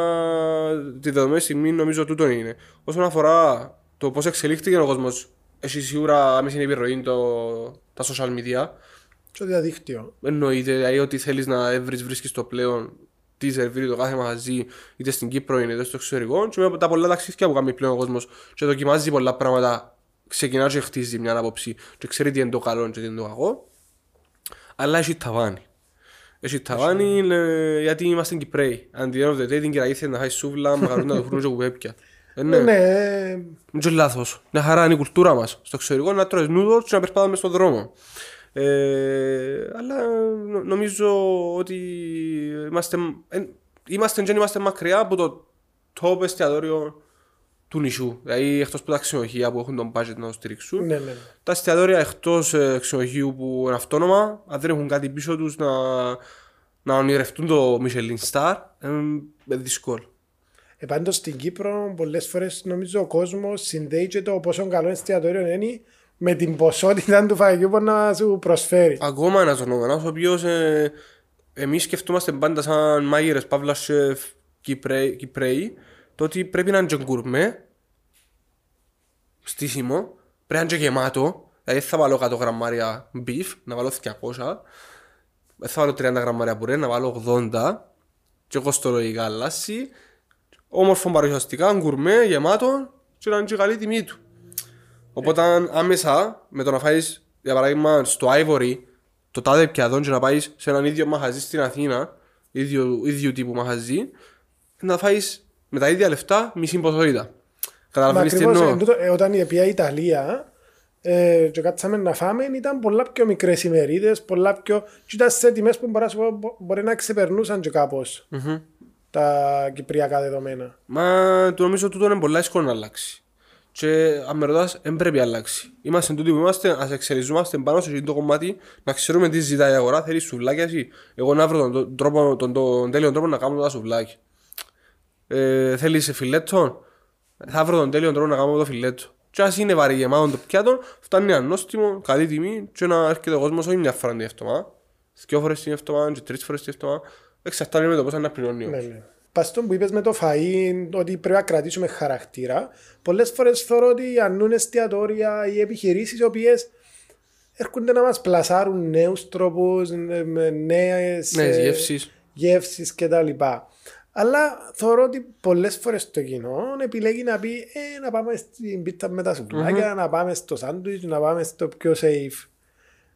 τη δεδομένη στιγμή νομίζω τούτο είναι. Όσον αφορά το πώς εξελίχθηκε ο κόσμος, έχει σίγουρα άμεση επιρροή το, τα social media. Στο διαδίκτυο. Εννοείται δηλαδή ότι θέλεις να βρεις, βρίσκεις το πλέον τι σερβίρει το κάθε μαγαζί, είτε στην Κύπρο είτε στο εξωτερικό. Και με τα πολλά ταξίδια που κάνει πλέον ο κόσμος και δοκιμάζει πολλά πράγματα, ξεκινά και χτίζει μια άποψη και ξέρει τι είναι το καλό και τι είναι το κακό. Αλλά έχει ταβάνι. Έχει ταβάνι λέ, γιατί είμαστε Κυπρέοι. Αν the end of the day την κυραγήθεια να φάει σούβλα, μαγαρούνα του φρούνου και κουπέπια. Ε, ναι. Ναι, ε, Είναι και λάθος. Μια χαρά είναι η κουλτούρα μας. Στο εξωτερικό να τρώεις νούδορ και να περπάταμε στον δρόμο. Ε, αλλά νο- νομίζω ότι είμαστε, ε, είμαστε και δεν είμαστε μακριά από το top εστιατόριο του νησιού. Δηλαδή εκτός από τα ξενοδοχεία που έχουν τον budget να το στηρίξουν. ναι, ναι. Τα εστιατόρια εκτός ε, ξενοδοχείου που είναι αυτόνομα, αν δεν έχουν κάτι πίσω τους να, να ονειρευτούν το Michelin Star, ε, είναι δύσκολο. Ε, πάντως στην Κύπρο πολλές φορές νομίζω ο κόσμος συνδέει και το πόσο καλό εστιατόριο είναι με την ποσότητα του φαγητού που να σου προσφέρει. Ακόμα ένας ονομανάς ο οποίος ε, εμείς σκεφτόμαστε πάντα σαν μάγειρες, παύλα σεφ, Κυπρέοι, Κυπρέοι το ότι πρέπει να είναι και γκουρμέ στήσιμο, πρέπει να είναι και γεμάτο δηλαδή δεν θα βάλω 100 γραμμάρια beef, να βάλω 200 δεν θα βάλω 30 γραμμάρια πουρέ, να βάλω 80 και κοστολογικά λάση όμορφο παρουσιαστικά, γκουρμέ, γεμάτο και να είναι και καλή τιμή του Οπότε άμεσα με το να φάεις για παράδειγμα στο Ivory το τάδε πιαδόν και να πάεις σε έναν ίδιο μαχαζί στην Αθήνα, ίδιο, ίδιο τύπου μαχαζί, να φάεις με τα ίδια λεφτά μισή ποσότητα. Μα Καταλαβαίνεις τι ακριβώς, εννοώ; εν τούτο, ε, όταν πήγα Ιταλία ε, και κάτσαμε να φάμε ήταν πολλά πιο μικρές ημερίδες, πολλά πιο... και ήταν σε τιμές που μπορεί, να σου πω, μπο- μπορεί να ξεπερνούσαν και κάπως Μμμ. Τα κυπριακά δεδομένα. Μα το νομίζω τούτο είναι πολλά εύκολο να αλλάξει. Και αν με ρωτάς, δεν πρέπει να αλλάξει. Είμαστε τούτοι που είμαστε, ας εξελιζόμαστε πάνω σε αυτό το κομμάτι, να ξέρουμε τι ζητάει η αγορά, θέλει σουβλάκια εσύ. Εγώ να βρω τον, τον, τρόπο, τον, τον τέλειο τρόπο να κάνω τα σουβλάκια. Ε, θέλεις φιλέτο, θα βρω τον τέλειο τρόπο να κάνω το φιλέτο. Και ας είναι βαρύ γεμάτο το πιάτο, φτάνει ανώστιμο, καλή τιμή και να έρχεται ο κόσμος όχι μια φορά την εβδομάδα, δυο φορές την εβδομάδα και τρεις φορές την εβδομάδα. Εξαρτάται με το πώς να πληρώνει ο Ναι, κόσμος. ναι. Παστόν που είπες με το φαΐ ότι πρέπει να κρατήσουμε χαρακτήρα, πολλές φορές θεωρώ ότι ανούν εστιατόρια ή επιχειρήσεις οι οποίες έρχονται να μας πλασάρουν νέους τρόπους, ε, με νέες Νέες ε, γεύσεις. γεύσεις κτλ. Αλλά θεωρώ ότι πολλές φορές το κοινό επιλέγει να πει ε, να πάμε στην πίτα με τα σουβλάκια, να πάμε στο σάντουιτς, να πάμε στο πιο safe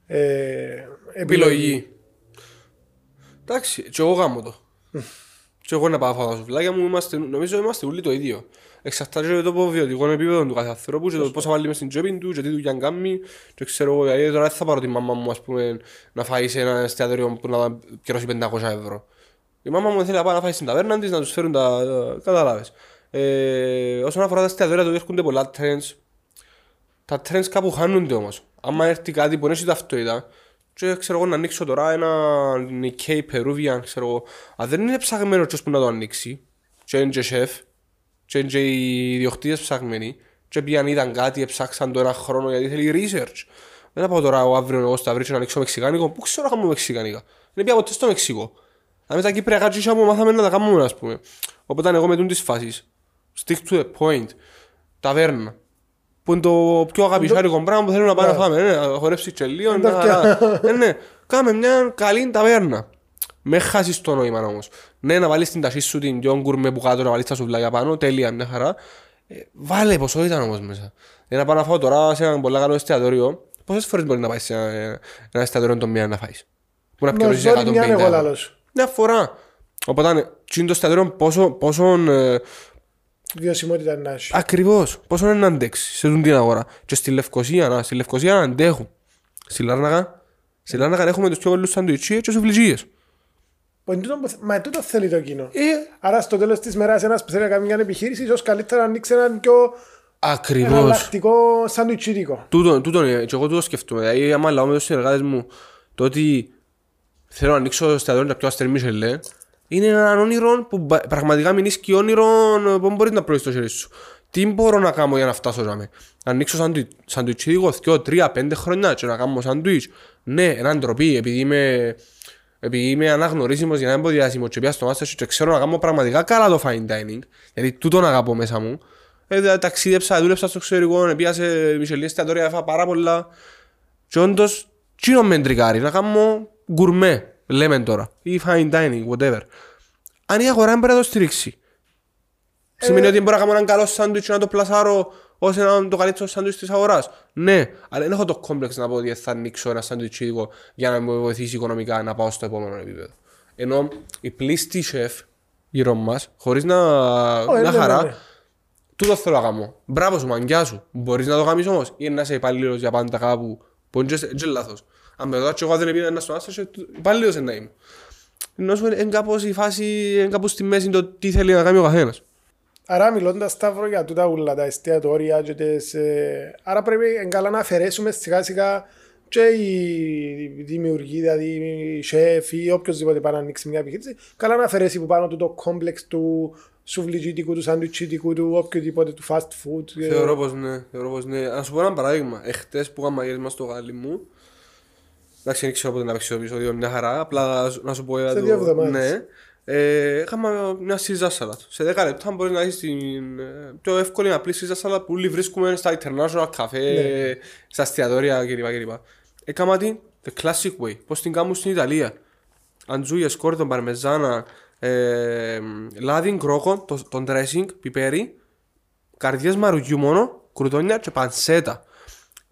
ε, επιλογή. Εντάξει, και εγώ γάμω το. και εγώ να πάω να φάω τα σουβλάκια μου, είμαστε, νομίζω είμαστε όλοι το ίδιο. Εξαρτάται και το βιωτικό επίπεδο του κάθε ανθρώπου και το πόσα βάλει μες στην τσέπη του και τι δουλειά κάνει. Και ξέρω εγώ, δηλαδή τώρα δεν θα πάρω τη μαμά μου ας πούμε, να φάει σε ένα εστιατόριο που να πληρώσει 500 ευρώ. Η μάμα μου θέλει να πάει να φάει στην ταβέρνα της, να τους φέρουν τα... Κατάλαβες. Ε, όσον αφορά τα εστιατόρια, τότε έρχονται πολλά trends τα trends κάπου χάνονται όμως. Άμα έρθει κάτι που έχει ταυτότητα και ξέρω εγώ να ανοίξω τώρα ένα Nikkei Peruvian, ξέρω εγώ, αν δεν είναι ψαγμένος ποιος που να το ανοίξει και είναι και σεφ και είναι και οι ιδιοκτήτες ψαγμένοι και πήγαν είδαν κάτι, έψαξαν το ένα χρόνο γιατί θέλει research. Δεν θα πάω τώρα εγώ αύριο εγώ στα βρήτσο να ανοίξω μεξικάνικο, πού ξέρω να κάνουμε μεξικάνικα. Δεν πήγα ποτέ στο Μεξικό. Αν με τα κυπριακά τσίσια μου μάθαμε να τα κάνουμε ας πούμε. Οπότε εγώ με τούν τις φάσεις. Stick to the point. Ταβέρνα. Που είναι το πιο αγαπησάρικο πράγμα που θέλουμε να πάμε να φάμε. Ναι, να χορέψεις και λίγο. Είναι τα να- Ναι, ναι. Κάμε μια καλή ταβέρνα. Με χάσεις το νόημα όμως. Ναι, να βάλεις την ταχύ σου την δυο γκουρμέ που κάτω, να βάλεις τα σουβλάκια πάνω, τέλεια, μια χαρά. Ε, βάλε ποσότητα όμως μέσα. Για να πάω να φάω τώρα σε ένα πολύ καλό εστιατόριο, πόσες φορές μπορεί να πάεις σε ένα, ένα εστιατόριο το μία να φάεις; Που να Να πιερώσεις σου δω την μια 150 εγώ ευρώ. λάλος. Μια φορά. Οπότε, τι είναι το εστιατόριο πόσο, πόσο ε, Βιωσιμότητα να έχει. Ακριβώς. Πόσο είναι να αντέξει σε αυτήν την αγορά; Και στη Λευκοσία, να, στη Λευκοσία να αντέχουν. Στη Λάρνακα, στη Λάρνακα έχουμε τους πιο πολλούς σαντουιτσίες και σουβλιτζίες. Που εν τούτο που- Μα τούτο θέλει το κοινό. Ε, Άρα στο τέλος της μέρας ένας που θέλει να κάνει μια επιχείρηση ίσως καλύτερα να ανοίξει έναν πιο ακριβώς. εναλλακτικό σαντουιτσίτικο. Τούτο, τούτο είναι. Και εγώ τούτο σκεφτούμε. Δηλαδή, άμα λαό με τους συνεργάτες μου το ότι θέλω να ανοίξω εστιατόριο να πιω αστέρ Μισελέ, είναι ένα όνειρο που πα- πραγματικά μην και όνειρο που δεν μπορείς να προείς το χέρι σου. Τι μπορώ να κάνω για να φτάσω για Να ανοίξω σαντουι- σαντουιτσίδικο 2, 3, 5 χρόνια και να κάνω σαντουιτς. Ναι, έναν ντροπή επειδή είμαι, επειδή είμαι αναγνωρίσιμος για να είμαι διάσημος και πια στο Masterchef και ξέρω να κάνω πραγματικά καλά το fine dining γιατί τούτον αγαπώ μέσα μου. Ε, ταξίδεψα, δούλεψα στο εξωτερικό, πήγα σε Μισελή εστιατόρια, έφα πάρα πολλά. Και όντως, τσίνο με εντρικάρει, να κάνω γκουρμέ, λέμε τώρα, ή fine dining, whatever. Αν η αγορά μπορεί να το στηρίξει. Σημαίνει ότι μπορώ να κάνω έναν καλό σάντουιτς και να το πλασάρω ως ένα το καλύτερο σάντουιτς της αγοράς. Ναι, αλλά δεν έχω το κόμπλεξ να πω ότι θα ανοίξω ένα σάντουιτς ίδιο για να με βοηθήσει οικονομικά να πάω στο επόμενο επίπεδο. Ενώ οι πλήστοι σεφ γύρω μας, χωρίς να, Ω, να ναι, χαρά, ναι, ναι. Τούτο θέλω να κάνω. Μπράβο σου, μαγκιά σου. Μπορείς να το κάνεις όμως ή να είσαι υπάλληλος για πάντα κάπου που είναι και- και λάθος. Αν με ρωτάς και εγώ δεν επειδή να στο άστα, υπάλληλος είναι να είμαι. Ενώ σου είναι κάπως η φάση, είναι κάπως στη μέση το τι θέλει να κάνει ο καθένας. Άρα μιλώντας Σταύρο για τούτα ούλα, τα εστιατόρια και τις, ε, άρα πρέπει εν καλά να αφαιρέσουμε σιγά σιγά και οι δημιουργοί, δηλαδή οι σεφ ή οποιοςδήποτε πάει να ανοίξει μια επιχείρηση, καλά να αφαιρέσει που πάνω του το κόμπλεξ του σουβλιτζίτικου, του σαντουιτσίτικου, του οποιοδήποτε του fast food. ε, Θεωρώ πως ναι, θεωρώ πως ναι. Να σου πω ένα παράδειγμα. Εχθές που είχαμε γύρισμα στο γάλι μου, εντάξει δεν ξέρω πότε να παίξει το επεισόδιο μια χαρά, απλά να σου- να σου πω για Σε το... δύο εβδομάδες. Ναι. Ε, είχαμε μια σίζα σαλάτ. Σε 10 λεπτά μπορεί να έχεις την ε, πιο εύκολη απλή σίζα σαλάτ που όλοι βρίσκουμε στα international cafe, Ναι. στα εστιατόρια κλπ. κλπ. Έκαμα την the classic way, πώς την κάνουν στην Ιταλία. Αντζούγες, κόρδον, παρμεζάνα, ε, λάδι, κρόκο, το, τον dressing, πιπέρι, καρδιές μαρουγιού μόνο, κρουτόνια και πανσέτα.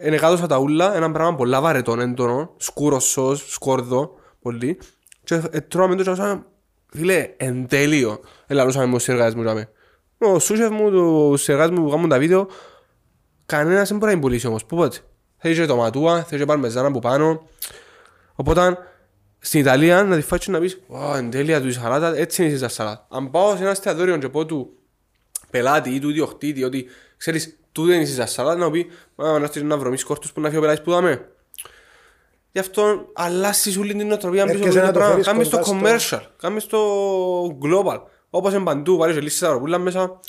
Είναι κάτω στα ταούλα, ένα πράγμα πολλά βαρετό, έντονο, σκούρος σως, σκόρδο, πολύ. Και ε, τρώμε το και σαν, φίλε, εν τέλειο. Ελαλούσαμε με τους συνεργάτες μου, τζάμε. Ο σούσεφ μου, τους συνεργάτες μου που κάνουν τα βίντεο, κανένας δεν μπορεί να είναι πουλήσει όμως, πού πότε. Θέλει και τοματούα, θέλει και παρμεζάνα από πάνω. Οπότε, στην Ιταλία να τη φάεις και να πεις «Ω, εν τέλεια του η σαλάτα, έτσι είναι η σαλάτα». Αν πάω σε ένα εστιατόριο και πω του πελάτη ή του ιδιοκτήτη ότι ξέρεις τούτο είναι η σαλάτα να μου πει «Μα να έρθεις να βρω κόρτους που να φύγει ο πελάτης που δάμε». Γι' αυτό αλλάσεις όλη την νοοτροπία πίσω από Έρχεσαι το να το πράγμα. φέρεις Κάμεις το κοντά στο- commercial, κάμεις το global. Όπως είναι παντού, βάλεις και λύσεις αεροπούλα μέσα.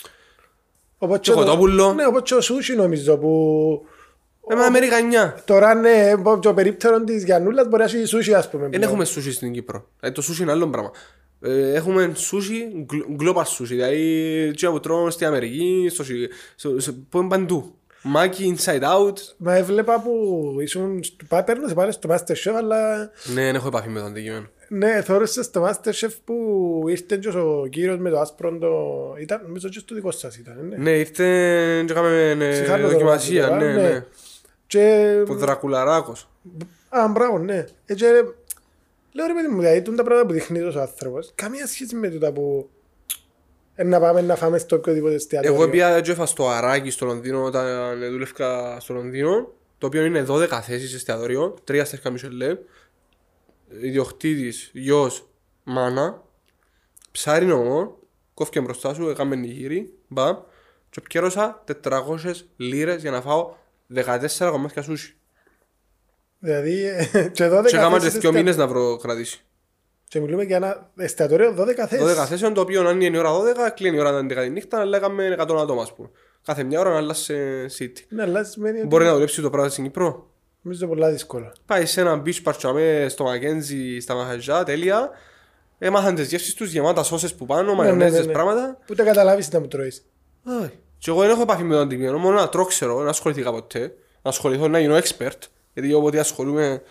Οπότε και κοτόπουλο. Ναι, όπως και ο σούσι νομίζω που Ε, με Αμερικανιά. τώρα ναι, το περίπτερο της Γιαννούλας μπορεί να έχει σούσι ας πούμε. Δεν πλέον. έχουμε σούσι στην Κύπρο. Ε, το σούσι είναι άλλο πράγμα. Ε, έχουμε σούσι, γκλ- global σούσι. Δηλαδή, τι που τρώμε στην Αμερική, στο, σι- στο, στο, που είναι παντού. Μάκι, inside out. Μα έβλεπα που ήσουν στο Πάτερνο, σε πάλι στο Masterchef, αλλά Ναι, δεν έχω επαφή με το αντικείμενο. ναι, θεώρησες στο Masterchef που ήρθε και ο κύριος με το άσπρο το... Ήταν, νομίζω και στο δικό σας ήταν, ναι. Ναι, ήρθε και έκαμε ναι, Συγχάρω το δοκιμασία. δοκιμασία, Ναι, ναι. ναι. Και... Ο Δρακουλαράκος. Α, μπράβο, ναι. Ε, και, λέω ρε παιδί μου, δηλαδή, τούν τα πράγματα που δείχνει τόσο άνθρωπος, καμία σχέση με τούτα που ε, να πάμε να φάμε στο οποιοδήποτε εστιατόριο. Εγώ πήγα και έφα στο Αράκι στο Λονδίνο όταν δούλευκα στο Λονδίνο, το οποίο είναι 12 θέσεις εστιατόριο, 3 στέρκα Μισελέ, ιδιοκτήτης, γιος, μάνα, ψάρι νομό, κόφηκε μπροστά σου, έκαμε νιγύρι, μπαμ, και πιέρωσα 400 λίρες για να φάω 14 κομμάτια σούσι. Δηλαδή, ε, και 12 Και έκανα και θέσεις 2 εστια- μήνες να βρω κρατήσει. Και μιλούμε για ένα εστιατόριο 12 θέσεις. 12 θέσεων, το οποίο αν είναι η ώρα 12, κλείνει η ώρα 11 τη νύχτα, αλλά λέγαμε 100 άτομα, ας πούμε. Κάθε μια ώρα να αλλάσει city. Ναι, αλλάς σημαίνει ότι Μπορεί να δουλέψει το πράγμα στην Κύπρο. νομίζω πολλά δύσκολα. Πάει σε ένα beach παρτσαμέ στο Μακέντζι, στα Μαχαζιά, τέλεια. Έμαθαν τις γεύσεις τους γεμάτα σώσες που πάνω, μαγιονέζες, ναι, ναι. πράγματα. Που τα καταλάβεις να μου τρώεις. Αι. Και εγώ δεν έχω επαφή με τον αντικείμενο, μόνο να τρώω ξέρω, να ασχοληθήκα ποτέ. Να ασχοληθώ, να γίνω expert. Γιατί εγώ ποτέ ασχολούμαι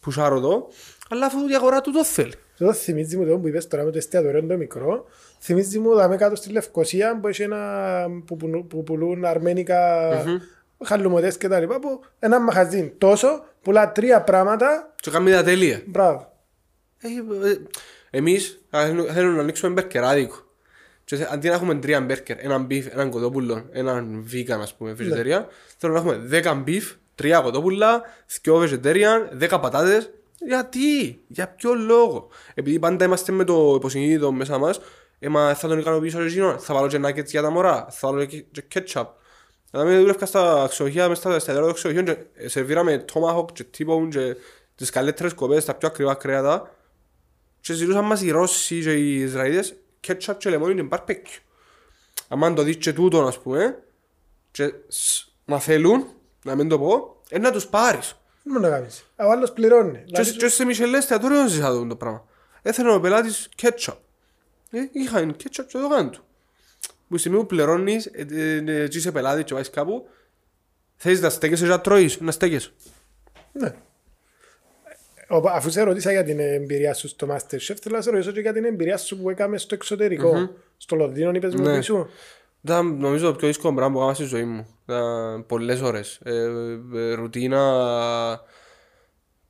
πουσάρω το, αλλά αφού η αγορά του το θέλει. Αυτό θυμίζει μου το που είπες τώρα με το εστιατόριο το μικρό. Θυμίζει μου δαμέ κάτω στη Λευκοσία που έχει ένα που, που, που πουλούν αρμένικα χαλουμωτές και τα λοιπά που ένα μαχαζίν τόσο πουλά τρία πράγματα. Και κάνει τα τέλεια. Μπράβο. Ε, ε, εμείς α, θέλουμε- θέλουμε να ανοίξουμε μπεργκεράδικο. Και θε- αντί να έχουμε τρία μπέρκερ, έναν beef, έναν κοτόπουλο, έναν vegan ας πούμε, vegetarian, θέλω να έχουμε δέκα beef, τρία κοτόπουλα, δυο vegetarian, δέκα πατάτες. Γιατί, για ποιο λόγο; Επειδή πάντα είμαστε με το υποσυνείδητο μέσα μας, έμα θα τον ικανοποιήσω και εκείνον, θα βάλω και nuggets για τα μωρά, θα βάλω και και ketchup. Δηλαδή δούλευκα στα ξενοδοχεία, μέσα στα εστιατόρια των ξενοδοχείων και ε, σερβίραμε tomahawk και t-bone και τις καλύτερες κοπές, τα πιο ακριβά κρέατα και ζητούσαν μας οι Ρώσοι και οι Ισραηλίτες ketchup και λεμόνι και barbecue. Αν το δεις και τούτον ας πούμε και σ- να θέλουν, να μην το πω, ε, να τους πάρεις. Δεν μπορεί να κάνεις. Ο άλλος πληρώνει. Και, Δηλαδή, και σε Μισελέ εστιατόριο ζήσα το το πράγμα. Έθελε ο πελάτης ketchup. Ε, είχαν ketchup και το κάνουν του. Που τη στιγμή που πληρώνεις, ε, ε, ε, και είσαι πελάτη και βάζεις κάπου, θέλεις να στέκεσαι και να τρώεις, να στέκεσαι. Ναι. Ο- Αφού σε ρωτήσα για την εμπειρία σου στο Masterchef, θέλω να σε ρωτήσω και για την εμπειρία σου που έκαμες στο εξωτερικό. Στο Λονδίνο, είπες μου Ναι. πίσω. Ήταν νομίζω το πιο δύσκολο πράγμα που έκανα στη ζωή μου. Ήταν πολλές ώρες. Ε, ε, ρουτίνα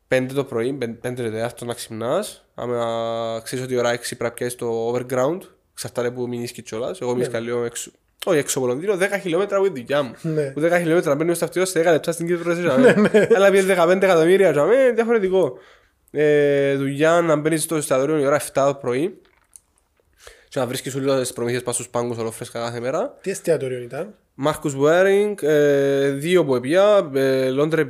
πέντε το πρωί, πεν- πέντε το τέταρτο να ξυπνάς. Άμα ξέρεις ότι η ώρα έξι πρέπει να πιάσεις το overground. Ξαρτάται που μείνεις και κιόλας. Εγώ μείνεις λίγο έξω. Όχι έξω από Λονδίνο, 10 χιλιόμετρα από τη δουλειά μου. Ναι. Που 10 χιλιόμετρα μπαίνουμε στο αυτοκίνητο σε 10 λεπτά στην Κύπρο. εσύ, τζαμέ. Αλλά πιέζει 15 εκατομμύρια, τζαμέ, διαφορετικό. Ε, δουλειά να μπαίνεις στο εστιατόριο η ώρα 7 το πρωί και να βρίσκεις όλες τις προμήθειες πας στους πάγκους ολόφρεσκα κάθε μέρα. Τι εστιατόριο ήταν; Μάρκους Βέρινγκ, ε, δύο που επία, ε, Λόντρε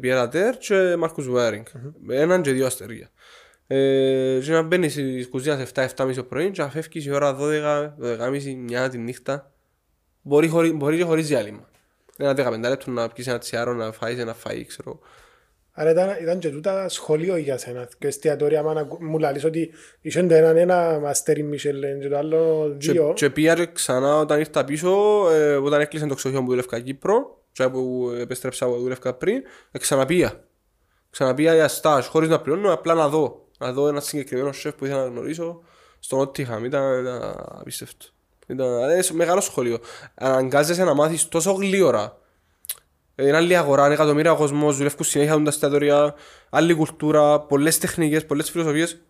Πιέρατερ και Μάρκους Βέρινγκ. Έναν και δύο αστέρια. Ε, και να μπαίνεις στη κουζίνας σε 7-7.30 το πρωί και να φεύγεις η ώρα 12, 12.30, μια τη νύχτα. Μπορεί, χωρί, μπορεί και χωρίς διάλειμμα. Ένα 15 λεπτό να πιεις ένα τσιάρο, να φάεις ένα φαΐ, ξέρω. Άρα ήταν, ήταν και τούτα σχολείο για σένα. Και εστιατόρια, άμα να ακού- μου λαλείς ότι είσαι το έναν ένα μαστέρι Μισελέν και το άλλο Και, δύο. και πήγα και ξανά όταν ήρθα πίσω, ε, όταν έκλεισε το ξενοδοχείο που δούλευκα Κύπρο, και που επέστρεψα που δούλευκα πριν, ε, ξαναπήγα. Ξαναπήγα για στάζ, χωρίς να πληρώνω, απλά να δω. Να δω ένα συγκεκριμένο σεφ που ήθελα να γνωρίσω στο Νότιχαμ. Ήταν, ήταν απίστευτο. Ήταν ε, σε μεγάλο σχολείο. Αναγκάζεσαι να μάθεις τόσο γλύωρα. Ε, Είναι άλλη αγορά, είναι εκατομμύρια κόσμος, δουλεύουν συνέχεια τα εστιατόρια, άλλη κουλτούρα, πολλές τεχνικές, πολλές φιλοσοφίες,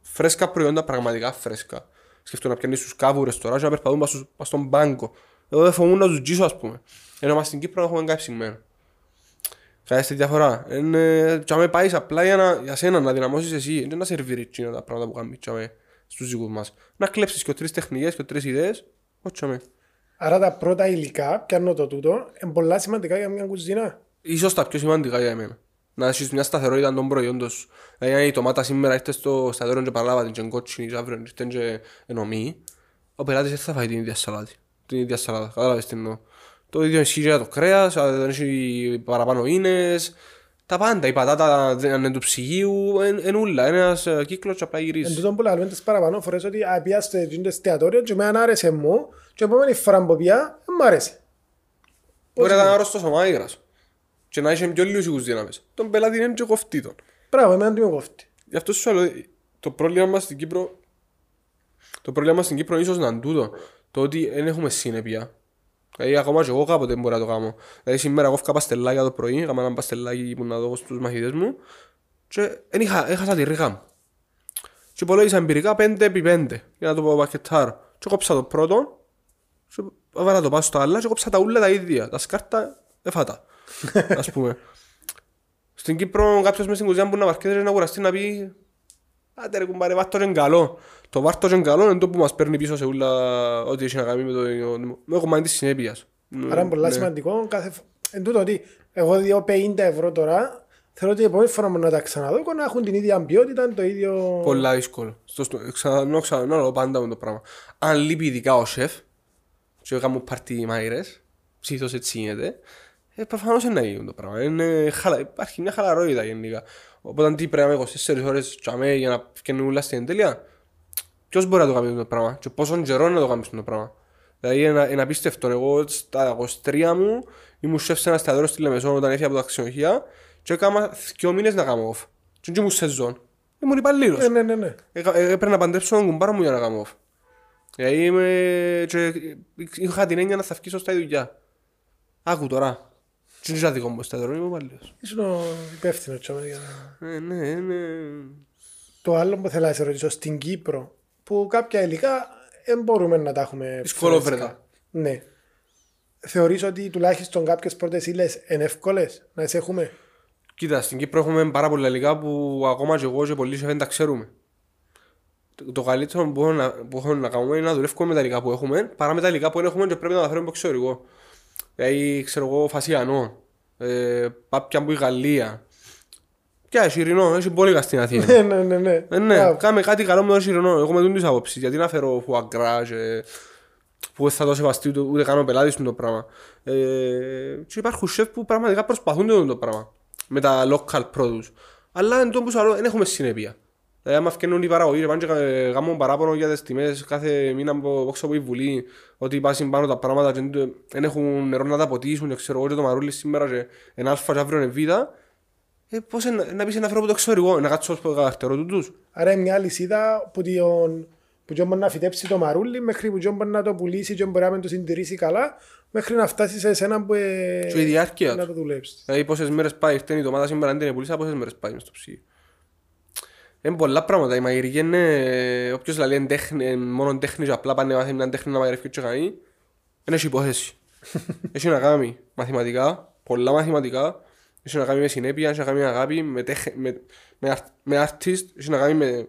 φρέσκα προϊόντα, πραγματικά φρέσκα. Σκέφτομαι να πιάνεις τους κάβουρες τώρα και να περπατούν πας στους- πας στον πάγκο. Εγώ δεν φοβούμουν να τους τζίσω ας πούμε. Ενώ μας στην Κύπρο έχουμε καψιγμένο. Χρειάζεται διαφορά. Είναι, και άμα πάεις απλά για, να, για σένα να δυναμώσεις εσύ, δεν να σερβίρεις εκείνα τα πράγματα που κάνουμε και άμα στους δικούς μας. Να κλέψεις και τρεις τεχνικές και τρεις ιδέες, όχι άμα. Άρα τα πρώτα υλικά, πιάνω το τούτο, είναι πολλά σημαντικά για μια κουζίνα. Ίσως τα πιο σημαντικά για εμένα. Να έχεις μια σταθερότητα των προϊόντων σου. Δηλαδή αν η τομάτα σήμερα ήρθε στο σταθερό και παραλάβα την και κότσινη και αύριο ήρθε και ενωμή, ο πελάτης δεν θα φάει την ίδια σαλάτη. Την ίδια σαλάτα, κατάλαβες τι εννοώ. Το ίδιο ισχύει για το κρέας, αν δεν έχει παραπάνω ίνες, τα πάντα, η πατάτα δεν είναι του ψυγείου, εν ούλα, είναι ένας ε, κύκλος και απλά Εν γυρίζει. τούτον που λέμε τις παραπάνω φορές ότι α, πια στο εκείνο το εστιατόριο και εμένα άρεσε μου και επόμενη φορά που πια, δεν μ' άρεσε. Μπορεί να είναι άρρωστος ο μάγειρας και να έχει πιο λίγους οίκους δύναμες. Τον πελάτη είναι και κοφτεί τον. Μπράβο, εμένα τι με κόφτει. Γι' αυτό σου λέω, το πρόβλημα μας στην Κύπρο το πρόβλημα μας στην Κύπρο είναι ίσως να είναι τούτο. Το ότι δεν έχουμε συνέπεια. Δηλαδή ακόμα και εγώ κάποτε δεν μπορώ να το κάνω. Δηλαδή σήμερα εγώ έφυγα παστελάκια το πρωί, έκανα ένα παστελάκι που να δω στους μαθητές μου και δεν είχα, έχασα τη ρίγα μου. Και υπολόγισα εμπειρικά 5 επί 5 για να το πω πακετάρω. Και κόψα το πρώτο και έβαλα το πάνω στο άλλα και κόψα τα ούλα τα ίδια. Τα σκάρτα εφάτα. Ας πούμε. Στην Κύπρο κάποιος μες στην κουζιά που να βαρκέται να κουραστεί να πει Άντε ρε κουμπάρε, βάρτο και καλό. Το βάρτο και καλό είναι το που μας παίρνει πίσω σε ούλα ό,τι έχει να κάνει με το με κομμάτι της συνέπειας. Άρα είναι πολλά Ναι. σημαντικό. Κάθε... φ- Εν τούτο ότι εγώ δύο 50 ευρώ τώρα, θέλω ότι η επόμενη φορά μου να τα ξαναδώ και να έχουν την ίδια ποιότητα, το ίδιο... Πολλά δύσκολο. Στο, στο, ξανά, ξανά, λέω πάντα με το πράγμα. Αν λείπει ειδικά ο σεφ, και έκαμε πάρτι μάιρες, ψήθος έτσι γίνεται, ε, προφανώς είναι να γίνει το πράγμα. Είναι, χαλα, υπάρχει μια χαλαρότητα γενικά. Οπότε τι πρέπει να είμαι 24 ώρες τσαμέ για να φτιάχνουν όλα στην τέλεια. Ποιος μπορεί να το κάνει αυτό το πράγμα και πόσο καιρό να το κάνει αυτό το πράγμα. Δηλαδή είναι, είναι απίστευτο. Εγώ στα 23 μου ήμουν σεφ σε ένα εστιατόριο στη Λεμεσόν όταν έφυγα από τα ξενοδοχεία και έκανα δύο μήνες να κάνω off. Και ήμουν σεζόν. Ήμουν υπαλλήλος. Ε, ναι, ναι, ναι. Έκα- ε, Έπρεπε να παντρέψω τον κουμπάρο μου για να κάνω off. Δηλαδή είμαι... και είχα την έννοια να θα βγήσω στα δουλειά. Άκου τώρα. Τι είναι δικό μου στάδιο, είμαι υπαλλήλος. Ήσουν ο υπεύθυνος τσάμε, για να- Ε, ναι, ναι. Το άλλο που θέλω να σε ρωτήσω, στην Κύπρο, που κάποια υλικά δεν μπορούμε να τα έχουμε Δυσκολόβρετα. φρέσκα. Ναι. Θεωρείς ότι τουλάχιστον κάποιες πρώτες ύλες είναι εύκολες να τις έχουμε; Κοίτα, στην Κύπρο έχουμε πάρα πολλά υλικά που ακόμα και εγώ και πολλοί δεν τα ξέρουμε. Το- Το καλύτερο που έχουμε να, που έχουμε να κάνουμε είναι να δουλεύουμε με τα υλικά που έχουμε παρά με τα υλικά που δεν έχουμε και πρέπει να τα φέρουμε από εξωτερικό. Δηλαδή, ξέρω εγώ, φασιανό, ε, πάπια που η Γαλλία. Ποια, Σιρινό, έχει πολύ στην Αθήνα. Ναι, ναι, ναι. ναι. Ε, ναι, Μπράβο. κάμε κάτι καλό με το Σιρινό. Εγώ με τούν τις απόψεις. Γιατί να φέρω φουαγκρά και που δεν θα το σεβαστεί ούτε, ούτε κάνω πελάτης στο πράγμα. Ε, και υπάρχουν σεφ που πραγματικά προσπαθούν το, το πράγμα. Με τα local produce. Αλλά εν τω που σου λέω, δεν έχουμε συνέπεια. Δηλαδή, άμα φτιάχνουν οι παραγωγοί και πάνε και κα- κάνουν παράπονο για τις τιμές κάθε μήνα από έξω από η Βουλή ότι πάσουν πάνω τα πράγματα και δεν- δεν έχουν νερό να τα ποτίσουν και ξέρω εγώ και το μαρούλι σήμερα και ένα αλφα και αύριο είναι β. Ε, πώς είναι, να πεις να φέρω από το εξωτερικό, να κάτσω στο καρτερό του τους. Άρα είναι μια λυσίδα που τον που τον μπορεί να φυτέψει το μαρούλι μέχρι που τον μπορεί να το πουλήσει και μπορεί να μην το συντηρήσει καλά μέχρι να φτάσει σε εσένα που ε, Και η διάρκεια να του. το δουλέψεις. Δηλαδή πόσες μέρες πάει, φταίνει η ντομάτα σήμερα αν την πουλήσα, πόσες μέρες πάει μες στο ψυγείο. Είναι πολλά πράγματα. Η μαγειρική είναι, όποιος λέει είναι τέχνη, είναι μόνο τέχνη και απλά πάνε να μάθει μια τέχνη να μαγειρεύει και κάνει, δεν έχει υπόθεση. έχει να κάνει μαθηματικά, πολλά μαθηματικά, έχει να κάνει με συνέπεια, έχει να κάνει με αγάπη, με, τέχ, με, με, αρ- με artist, έχει να κάνει με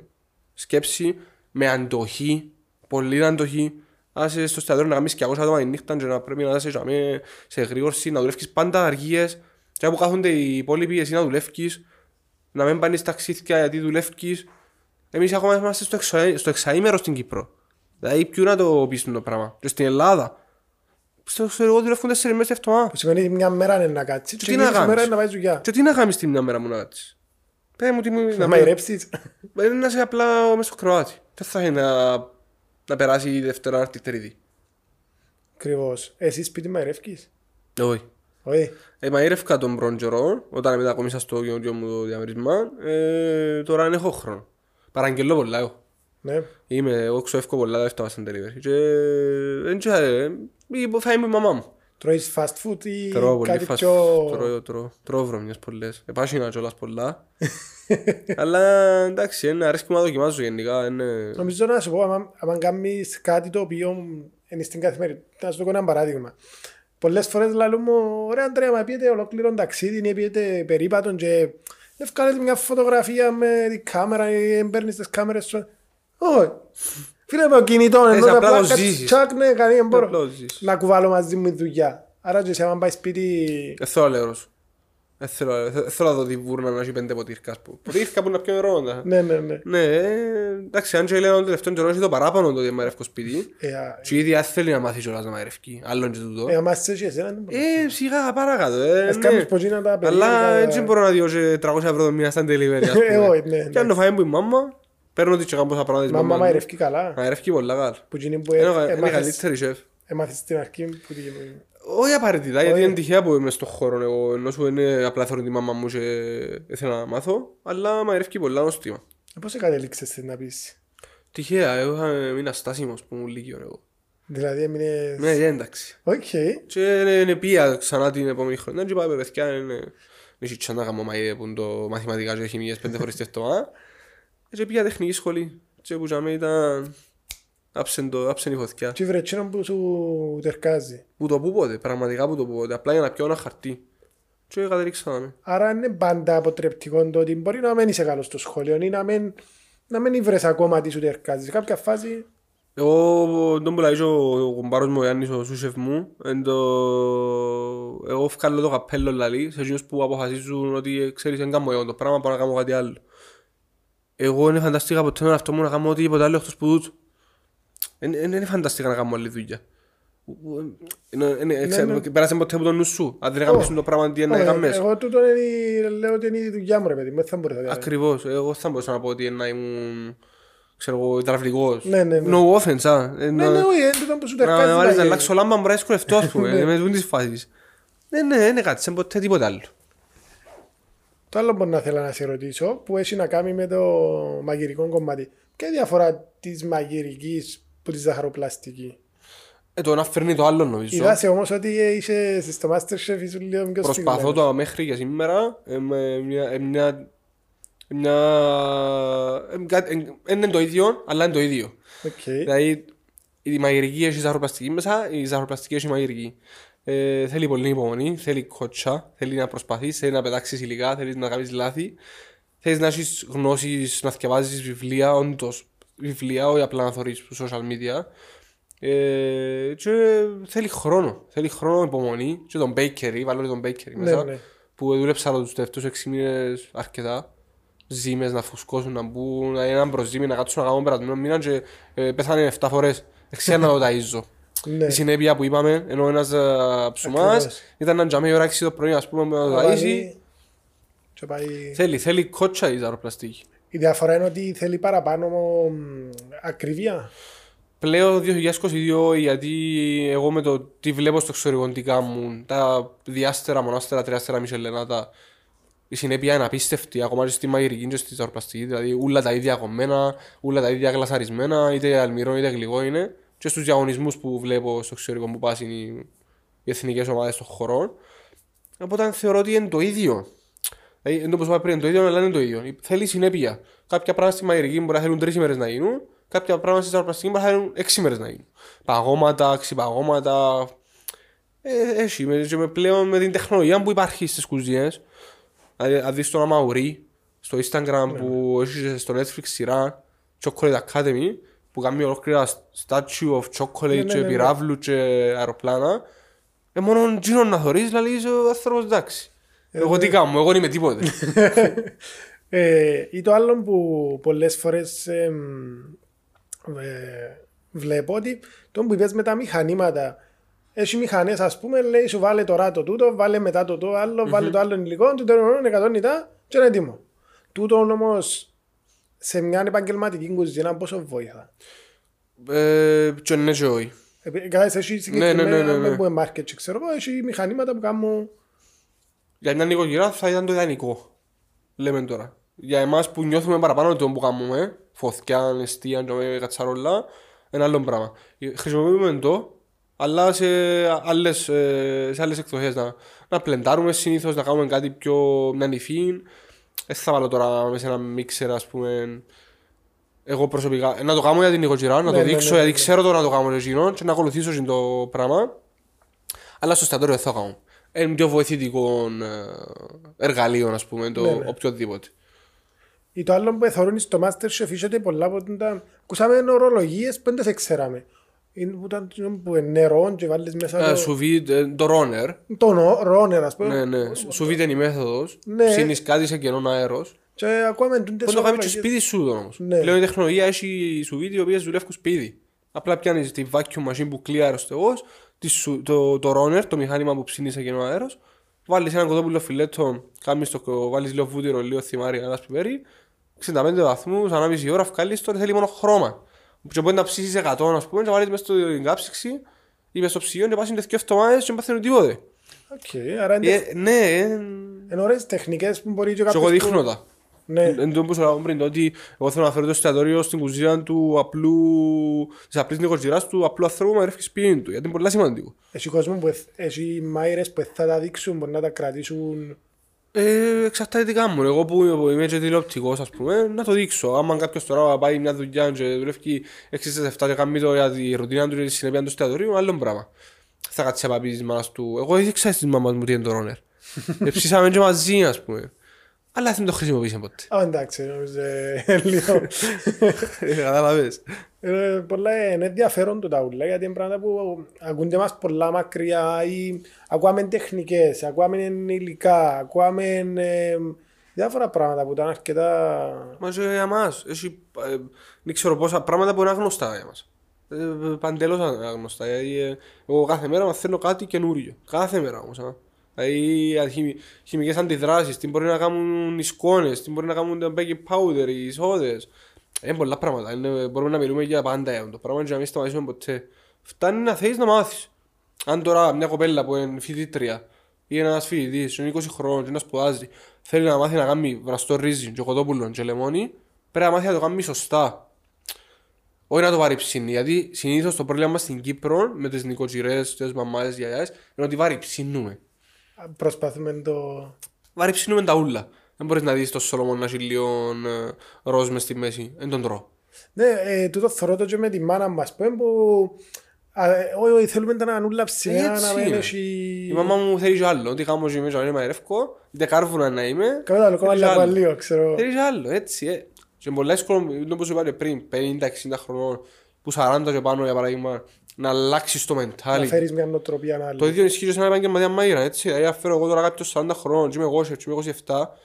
σκέψη, με αντοχή, πολύ αντοχή. Αν είσαι στο στρατό να κάνεις 200 άτομα τη νύχτα και να πρέπει να είσαι σε, σε γρήγορση, να δουλεύεις πάντα αργίες και όπου κάθονται οι υπόλοιποι εσύ να δουλεύεις, να μην πάνεις ταξίδια γιατί δουλεύεις. Εμείς ακόμα είμαστε στο, εξα... στο εξαήμερο στην Κύπρο. Δηλαδή ποιου να το πεις το πράγμα. Και στην Ελλάδα. Στο εξωτερικό δουλεύουν 4 μέρες τη εβδομάδα. Που σημαίνει μια μέρα είναι να κάτσεις Και και τι την να άλλη μέρα κάνεις; είναι να πάει δουλειά. Και τι να κάνεις την μια μέρα μου να κάτσεις; Πες μου τι μου Να να μαϊρέψεις. Είναι να είσαι απλά μες στο Κροάτι. Δεν θα είναι να, να περάσει η Δευτέρα να έρθει η Τρίτη. Ακριβώς. Εσύ σπίτι μαϊρεύκεις. Όχι. Όχι. Ε, μαείρευκα τον πρώτο καιρό, όταν μετακομίσα στο καινούριο μου το διαμέρισμα. Ε, τώρα δεν έχω χρόνο. Παραγγελώ πολλά εγώ. Ναι. Είμαι, εγώ ξοεύκω πολλά τα λεφτά στην delivery. Και δεν ξέρω, ε, φάει μου η μαμά μου. Τρώεις fast food ή Τρώω πολύ κάτι fast πιο... food, τρώω, τρώω, τρώω βρωμιές πολλές. Επάσχυνα κιόλας πολλά. Αλλά εντάξει, είναι αρέσκει μου να δοκιμάζω γενικά. Είναι... Νομίζω να σου πω, άμα, άμα κάνεις κάτι το οποίο είναι στην καθημερινή, να σου το κάνω ένα παράδειγμα. Πολλές φορές λέω μου, ωραία Αντρέα, μα πήγαινε ολόκληρο ταξίδι ή πήγαινε περίπατον και ευκάλες μια φωτογραφία με την κάμερα ή παίρνεις τις κάμερες σου. Όχι. Φίλε με το κινητό, ενώ απλά απλά το κάτι ζήσεις. τσακ, ναι, κάνει, δεν μπορώ Απλά το ζήσεις. να κουβάλω μαζί μου τη δουλειά. Άρα και σε άμα πάει σπίτι, Δεν θέλω αλεύρος. Δεν θέλω, δεν θέλω να δω τη βούρνα να έχει πέντε ποτήρκα. ας πούμε. Ποτήρκα που να πιω νερό. ναι. ναι, ναι, ναι. Ναι, ε, εντάξει, αν και λέω τον τελευταίος καιρό έχει το παράπονο το ότι μαειρεύκω σπίτι. Ε, α, Και ήδη αν θέλει να μάθει κιόλας να μαειρεύει. Άλλον και τούτο. ε, άμα είσαι και εσένα, δεν μπορώ. Ε, σιγά παρακάτω. Ε, Ας ναι. κάνεις πως είναι τα Αλλά περίεργα- έτσι μπορώ να διώ και 300 ευρώ το μήνα στα delivery. ας Ε, πούμε. όχι, ναι, Και αν το φάει μου η μάμα, παίρνω τη τσεκά πόσα πράγματα της Μαμά μαμάς μου. μαϊρεύκει καλά. Μαειρεύει πολλά καλά. Που εκείνη που Είναι ε- ο- είναι έμαθες- καλύτερη σεφ. έμαθες στην αρχή που την... Όχι απαραίτητα, γιατί Όχι. είναι τυχαία που είμαι στον χώρο εγώ, ενώ σου είναι απλά θέλω τη μάμα μου και ήθελα να μάθω, αλλά μαειρεύει πολλά νόστιμα. Ε, Πώς κατέληξες στην να πεις. Τυχαία, εγώ είχα μείνει αστάσιμος που μου λύγει εγώ. Δηλαδή έμεινες... Ναι, εντάξει. Οκ. Και είναι πία ξανά την επόμενη χρονιά και πάμε παιδιά, είναι... Δεν είχε να κάνω μαΐ που είναι το μαθηματικά και χημίες πέντε φορές τη εβδομάδα. Και πήγα τεχνική σχολή. Και που τζάμε ήταν... Άψεν το, άψεν η φωτιά. Τι βρε εκείνο που σου τερκάζει. Που το που πότε, πραγματικά που το που πότε. Απλά για να πιω ένα χαρτί. Και κατέληξα Άρα είναι πάντα αποτρεπτικό το ότι μπορεί να μην είσαι καλός στο σχολείο ή να μην, να μην βρες ακόμα τι σου τερκάζει. Σε κάποια φάση... Εγώ τον που λέει ο ο κουμπάρος μου ο Γιάννης ο σούσεφ μου εν το... Εγώ βγάλω το καπέλο λαλί σε εκείνους που αποφασίζουν ότι ε, ξέρεις δεν κάνω εγώ το πράγμα πάω να κάνω κάτι άλλο. Εγώ δεν φανταστήκα ποτέ με αυτό μου να κάνω οτιδήποτε άλλο εκτός που τούτο. Δεν δεν φανταστήκα να κάνω άλλη δουλειά. Είναι- είναι- ξέρω, Πέρασε ποτέ από το νου σου. Αν δεν έκαμες το πράγμα τι είναι να Όχι, έκαμες. Εγώ τούτο είναι, λέω ότι είναι η δουλειά μου ρε παιδί μου. Δεν θα μπορούσα να κάνω. Ακριβώς. Εγώ θα μπορούσα να πω ότι να ήμουν ξέρω εγώ, υδραυλικός. Ναι, ναι, ναι. No offense, α. Ε, Ναι, να- ναι, όχι, είναι τούτο που σου τερκάζει. να βάλεις να δηλαδή. αλλάξω λάμπα μπορεί να δυσκολευτώ ας πούμε. Ναι. Με δουν τις φάσεις. Ναι, ναι, είναι κάτι, σε ποτέ τίποτα άλλο. Το άλλο που να θέλω να σε ρωτήσω, που έχει να κάνει με το μαγειρικό κομμάτι. Ποια είναι η διαφορά της μαγειρικής που της ζαχαροπλαστική. Ε, το ένα φέρνει το άλλο νομίζω. Είδα όμως ότι είσαι στο Masterchef, ήσουν λίγο πιο Προσπαθώ συγκεκριμένος. το μέχρι και σήμερα. ε, με μια, ε, μια, μια, ε, κάτι- ε, ε, είναι το ίδιο, αλλά είναι το ίδιο. Οκ. Δηλαδή η μαγειρική έχει ζαχαροπλαστική μέσα, η ζαχαροπλαστική έχει μαγειρική. Ε, θέλει πολύ υπομονή, θέλει κότσια, θέλει να προσπαθείς, θέλει να πετάξεις υλικά, θέλεις να κάνεις λάθη. Θέλεις να έχεις γνώσεις, να διαβάζει βιβλία, όντως βιβλία, όχι απλά να θωρεί στο social media. Ε, και θέλει χρόνο. Θέλει χρόνο, υπομονή. Και τον bakery, βάλω και τον bakery Ναι, μέσα. ναι. Που δούλεψα τους τελευταίους 6 μήνες αρκετά. Ζύμες να φουσκώσουν, να μπουν, να είναι έναν προζύμι, να κάτσουν να κάνουν περασμένο μήνα και ε, πέθανε 7 φορές. Εξία να το ταΐζω. Ναι. Η συνέπεια που είπαμε, ενώ ένας ε, ψουμάς Ακριβώς. ήταν να τζαμί η ώρα 6 το πρωί, ας πούμε, να το Να ταΐζει. βάλει και πάει- Θέλει, θέλει κότσα η ζαροπλαστική. Η διαφορά είναι ότι θέλει παραπάνω μ, ακρίβεια. Πλέον 2022 γιατί εγώ με το τι βλέπω στο εξωτερικό τι κάνουν, τα διάστερα, μονάστερα, τριάστερα μισελενάτα, η συνέπεια είναι απίστευτη, ακόμα και στη μαγειρική και στη ζαροπλαστική, δηλαδή όλα τα ίδια κομμένα, όλα τα ίδια γλασαρισμένα, είτε αλμυρό είτε γλυκό είναι και στους διαγωνισμούς που βλέπω στο εξωτερικό που πάσουν οι, οι εθνικές ομάδες των χωρών. Οπότε θεωρώ ότι είναι το ίδιο. Δηλαδή, είναι όπως είπα πριν, είναι το ίδιο, αλλά είναι το ίδιο. Θέλει συνέπεια. Κάποια πράγματα στη μαγειρική μπορεί να θέλουν τρεις ημέρες να γίνουν, κάποια πράγματα στη ζαροπλαστική μπορεί να θέλουν έξι ημέρες να γίνουν. Παγώματα, ξυπαγώματα. Ε, έχει. Με, και με πλέον με την τεχνολογία που υπάρχει στις κουζίνες. Δηλαδή, αν δεις τον Αμαουρί στο Instagram που έχεις στο Netflix σειρά Chocolate Academy που κάνει ολόκληρα statue of chocolate ναι, και ναι, ναι. πυράβλου και αεροπλάνα. Ε, μόνο τζίνο να θωρείς, δηλαδή είσαι ο άνθρωπος εντάξει. Εγώ τι κάνω, εγώ δεν είμαι τίποτε. Ε, ή το άλλο που πολλές φορές εμ, ε, βλέπω ότι το που είπες με τα μηχανήματα έχει μηχανές ας πούμε λέει σου βάλε τώρα το τούτο, βάλε μετά το το άλλο, βάλε το άλλο υλικό, του τέλος 100 νητά και είναι έτοιμο. Τούτο όμως σε μια επαγγελματική κουζίνα πόσο βοηθά. ε, και ναι και όχι. Επί- Κατάλαβες, έχεις ναι, συγκεκριμένα ναι, ναι, ναι. που είναι market, ξέρω εγώ, έχεις μηχανήματα που κάνουν Για μια νοικοκυρά θα ήταν το ιδανικό. Λέμε τώρα. Για εμάς που νιώθουμε παραπάνω το που κάνουμε, φωθιά, εστία, και κατσαρόλα, ένα άλλο πράγμα. Χρησιμοποιούμε το, αλλά σε άλλες, ε, σε άλλες εκδοχές να, να πλεντάρουμε συνήθως, να κάνουμε κάτι πιο μια νυφή. Δεν θα βάλω τώρα μέσα σε ένα μίξερ, ας πούμε, εγώ προσωπικά. ε, Να το κάνω για την νοικοκυρά, να Ναι, το ναι, δείξω, ναι, ναι, γιατί ναι. ξέρω το να το κάνω εκείνο και να ακολουθήσω εκείνο το πράγμα. Αλλά στο εστιατόριο δεν θα κάνω. Είναι πιο βοηθητικό ε, εργαλείο, ας πούμε, το Ναι, ναι. οποιοδήποτε. Ή το άλλο που εθωρούν στο Masterchef είχε πολλά από τα... Ακούσαμε ορολογίες που δεν τις ξέραμε. Είναι που ήταν που είναι νερό και βάλεις μέσα Ε, το... Σουβίτ, ε, το ρόνερ. Το νο- ρόνερ ας πούμε. Ναι, ναι. Σουβίτ είναι η μέθοδος. Ναι. Ψήνεις κάτι σε κενό αέρος. Και ακούμε τούντες Μπορεί να το κάνει και ορολογίες. σπίτι σου όμως. Ναι. Πλέον η τεχνολογία έχει σουβίτ οι οποίες δουλεύουν σπίτι. Απλά πιάνεις τη vacuum machine που κλείει αεροστεγώς, το, το roner, το μηχάνημα που ψήνεις σε κενό αέρος. Βάλεις ένα κοτόπουλο φιλέτο, κάνεις το, βάλεις λίγο βούτυρο, λίγο θυμάρι, ένα πιπέρι, 65 βαθμούς, ανάμιση ώρα, βγάλεις το, θέλει μόνο χρώμα. Και μπορεί να ψήσεις 100, ας πούμε, και βάλεις μέσα στην κατάψυξη ή μέσα στο ψυγείο και πας είναι δύο εβδομάδες και δεν παθαίνουν τίποτε. Οκ, άρα είναι Ε, ναι, ε, είναι ωραίες τεχνικές που μπορεί και και κάποιος εγώ που- δείχνω τα. Ναι, Εν τω που σου λέγαμε πριν, το ότι εγώ θέλω να φέρω το εστιατόριο στην κουζίνα του απλού, της απλής νοικοκυράς του απλού ανθρώπου που ρεύει σπίτι του, γιατί είναι πολύ σημαντικό. έχει κόσμο που εθ- έχει μάιρες που θα τα δείξουν, μπορεί να τα κρατήσουν. Ε, εξαρτάται τι κάνουν. Εγώ που που είμαι και τηλεοπτικός, ας πούμε, να το δείξω. Άμα κάποιος τώρα πάει μια δουλειά και δουλεύει 6-7 και κάνει το για τη ρουτίνα του και τη συνέπεια του εστιατορίου, άλλο πράγμα. Θα κάτσει να πει της μάνας του. Εγώ έδειξα στις μάμας μου τι είναι το ρόνερ. Εψήσαμε και μαζί, ας πούμε. Αλλά δεν το χρησιμοποίησε ποτέ. Α, εντάξει, νομίζω ε, λίγο. Κατάλαβες. Ε, πολλά είναι ενδιαφέρον το τα ούλα γιατί είναι πράγματα που ακούνται μας πολλά μακριά ή ακούαμε τεχνικές, ακούαμε υλικά, ακούαμε ε, διάφορα πράγματα που ήταν αρκετά... Μα και για μας. Έχει, ε, δεν ξέρω πόσα πράγματα που είναι άγνωστα για μας. Ε, παντελώς άγνωστα. Γιατί, ε, εγώ κάθε μέρα μαθαίνω κάτι καινούριο. Κάθε μέρα όμως. Α. Δηλαδή α, χημι, χημικές αντιδράσεις, τι μπορεί να κάνουν οι σκόνες, τι μπορεί να κάνουν τα baking powder, οι σόδες. Είναι πολλά πράγματα. Είναι, μπορούμε να μιλούμε για πάντα για το πράγμα και να μην σταματήσουμε ποτέ. Φτάνει να θέλεις να μάθεις. Αν τώρα μια κοπέλα που είναι φοιτήτρια ή ένας φοιτητής, είναι 20 χρόνων και να σπουδάζει, θέλει να μάθει να κάνει βραστό ρύζι και κοτόπουλο και λεμόνι, πρέπει να μάθει να το κάνει σωστά. Όχι να το βαρυψίνει, γιατί συνήθως το πρόβλημα μας στην Κύπρο με τις νοικοκυρές, τις μαμάδες, γιαγιάς, είναι ότι βαρυψίνουμε. Προσπαθούμε να το... Βαρυψίνουμε τα ούλα. Δεν μπορείς να δεις το Σολομόν να έχει λίγο ε, ροζ μες στη μέση. Δεν τον τρώω. Ναι, ε, τούτο θωρώ το και με τη μάνα μας που, που α, ε, όχι, όχι, θέλουμε τα ανούλα ψηλά, να Έτσι μην είναι. έχει... Η μαμά μου θέλει και άλλο. Ότι κάνω και μέσα να μαερεύκω, είτε κάρβουνα να είμαι. Καλό τα λοκόμα θέλει και άλλο. λαπαλίο, ξέρω. Θέλει και άλλο, έτσι. Ε. Και πολλά εύκολο, είναι όπως είπα και πριν, 50-60 χρονών, που 40 και πάνω για παράδειγμα, να αλλάξεις το Να mentality. φέρεις μια νοοτροπία άλλη. Το ίδιο ισχύει και σε ένα επαγγελματία μαΐρα, έτσι. Δηλαδή, αν φέρω εγώ τώρα κάποιος 40 χρόνων, και είμαι εγώ, και είμαι 27,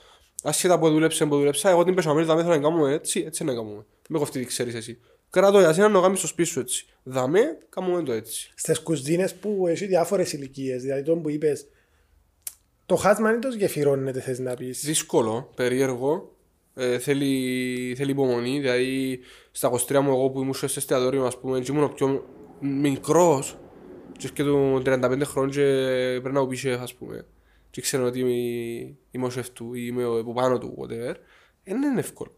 άσχετα που δούλεψε, που δούλεψα, εγώ την πεσαμέλη δαμέ θέλω να κάνουμε έτσι, έτσι να κάνουμε. Με κοφτεί τι ξέρεις εσύ. Κράτω για σένα να το κάνεις στο σπίτι σου έτσι. Δαμέ, κάνουμε το έτσι. Στις κουζίνες που έχει διάφορες ηλικίες, δηλαδή τον που είπες, το χάσμα είναι το γεφυρώνεται θες να πεις. Δύσκολο, περίεργο. Ε, θέλει, θέλει υπομονή. Δηλαδή, στα 23 μου, εγώ που ήμουν στο εστιατόριο, ας πούμε, και ήμουν ο πιο μικρός, και και του 35 χρόνια και πρέπει να μου πει σεφ, ας πούμε. Και ξέρω ότι είμαι, είμαι ο σεφ του ή είμαι ο, από πάνω του, whatever. Δεν είναι εύκολο.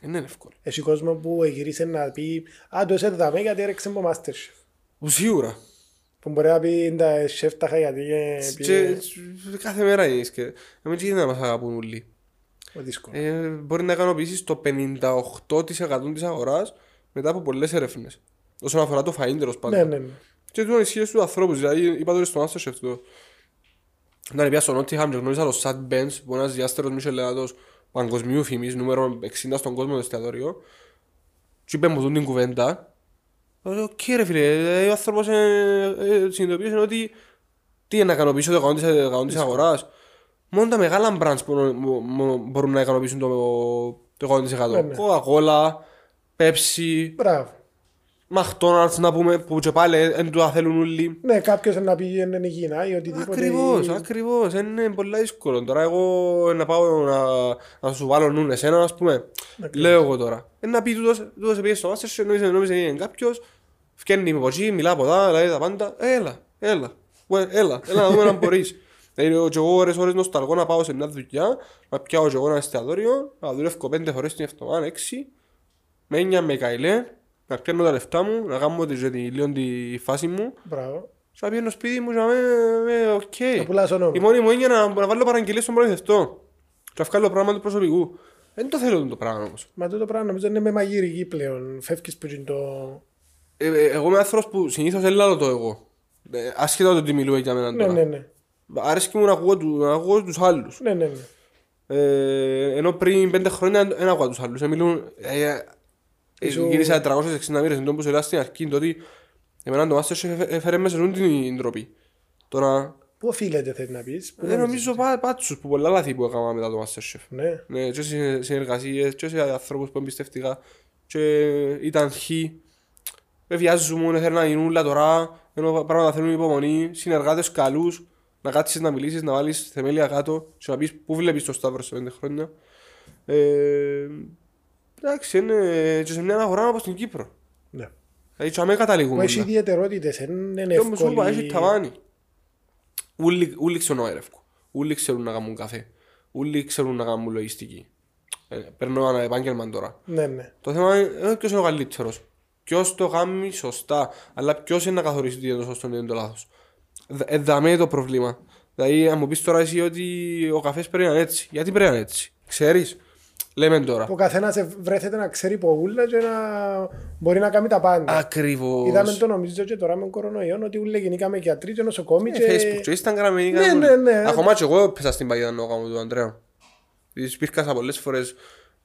Δεν είναι εύκολο. Έχει κόσμο που γυρίσε να πει «Α, το έσαι δαμέ γιατί έρεξε από Masterchef». Που Σίγουρα. Που μπορεί να πει «Τα σεφ τα είχα γιατί ε, Και, πήγε κάθε μέρα είναι. Και, εμείς και να μας αγαπούν όλοι. ο δύσκολο». Ε, μπορεί να ικανοποιήσεις το 58% της αγοράς μετά από πολλές έρευνες. Όσον αφορά το φαΐν τέλο πάντων. Ναι, ναι, ναι. Και του ισχύει στους ανθρώπους. Δηλαδή, είπα τώρα στο Masterchef το. Όταν πήγα στο Nottingham και γνώρισα το Sat Bains, που είναι ένας διάστερο Μισελινάτο παγκοσμίου φήμης, νούμερο 60 στον κόσμο το εστιατόριο. Και είπε μου την κουβέντα. Λέω, Οκ, ρε φίλε, ε, ο άνθρωπος συνειδητοποίησε ότι τι είναι να ικανοποιήσω το 100% της αγοράς. Μόνο τα μεγάλα brands μπορούν, μπο- μπο- μπορούν να ικανοποιήσουν το, το 100%. Ναι, ναι. Coca-Cola, Pepsi, Μπράβο. McDonald's να πούμε που και πάλι δεν το θέλουν όλοι. Ναι, κάποιος να πει είναι υγιεινά ή οτιδήποτε. Ακριβώς, ή- ακριβώς. Είναι πολύ δύσκολο. Τώρα εγώ να πάω να, να σου βάλω νου εσένα, ας πούμε. Λέω εγώ τώρα. Ε, να πει τούτος, τούτος πήγε στο Masterchef, νόμιζε, νόμιζε είναι κάποιος. Φκαίνει από εκεί, μιλά από εδώ, λέει τα πάντα. Έλα, έλα, Ουε, έλα, έλα να δούμε αν μπορείς. Δηλαδή και εγώ ώρες ώρες νοσταλγώ να πάω σε μια δουλειά, να πιάω και εγώ ένα εστιατόριο, να δουλεύω πέντε φορές την εβδομάδα, έξι, με έννοια με γκαϊλέ, να πιάνω τα λεφτά μου, να κάνω τη, τη, λίγο τη φάση μου, Μπράβο. και να πηγαίνω σπίτι μου και να είμαι ε, οκ. Να πουλάς όνομα. Η μόνη μου είναι να, να βάλω παραγγελίες στον προμηθευτό και να βγάλω πράγμα του προσωπικού. Δεν το θέλω το πράγμα όμως. Μα τούτο πράγμα νομίζω είναι με μαγειρική πλέον. Φεύγεις που είναι το... Ε, ε, εγώ είμαι άνθρωπος που συνήθως δεν λέω το εγώ. Ε, άσχετα το τι μιλούει για μένα Ναι, τώρα. ναι, ναι. Αρέσκει μου να ακούω, του, να ακούω τους άλλους. Ναι, ναι, ναι. Ε, ενώ πριν πέντε χρόνια δεν ακούω τους άλλους. Ε, μιλούν... Ε, ε, ε, Ίσο- γύρισα 360 μοίρες, εντός που σου λέω στην αρχή, το ότι εμένα το Masterchef έφερε μέσα σε την ντροπή. Τώρα, Πού οφείλεται θες να πεις; Πού δεν νομίζεις; νομίζω πά, πάτσους που πολλά λάθη που έκανα μετά το Masterchef. Ναι. Ναι, και σε συνεργασίες, και σε ανθρώπους που εμπιστευτικά και ήταν χ. Με βιάζουν, θέλουν να γίνουν όλα τώρα, ενώ πράγματα θέλουν υπομονή, συνεργάτες καλούς, να κάτσεις να μιλήσεις, να βάλεις θεμέλια κάτω και να πεις πού βλέπεις το Σταύρο σε πέντε χρόνια; Ε, εντάξει, είναι και σε μια αγορά όπως στην Κύπρο. Ναι. Δηλαδή, και αμέ Που καταλήγουμε. έχει ιδιαιτερότητες, δεν είναι Και όμως σου είπα, έχει εύκολη. ταβάνι. Ούλοι ούλοι ξέρουν να ερεύκουν. Ούλοι ξέρουν να κάνουν καφέ. Ούλοι ξέρουν να κάνουν λογιστική. Ε, παίρνω ένα επάγγελμα τώρα. Ναι, ναι. Το θέμα είναι ποιος είναι ο καλύτερος. Ποιος το κάνει σωστά. Αλλά ποιος είναι να καθορίσει τι είναι το σωστό και τι είναι το λάθος. Εδαμέ το πρόβλημα. Δηλαδή, αν μου πεις τώρα εσύ ότι ο καφές πρέπει να είναι έτσι. Γιατί πρέπει να είναι έτσι; Ξέρεις; Λέμε τώρα. Ο καθένας βρέθεται να ξέρει πογούλα και να μπορεί να κάνει τα πάντα. Ακριβώς. Είδαμε το νομίζω και τώρα με τον κορονοϊό ότι ούλε γεννήκαμε γιατροί και νοσοκόμοι και... Ε, Facebook και Instagram είναι Ναι, ναι, ναι. Ακόμα και εγώ πέσα στην παγίδα να κάνω του Αντρέα. Υπήρχα πολλές φορές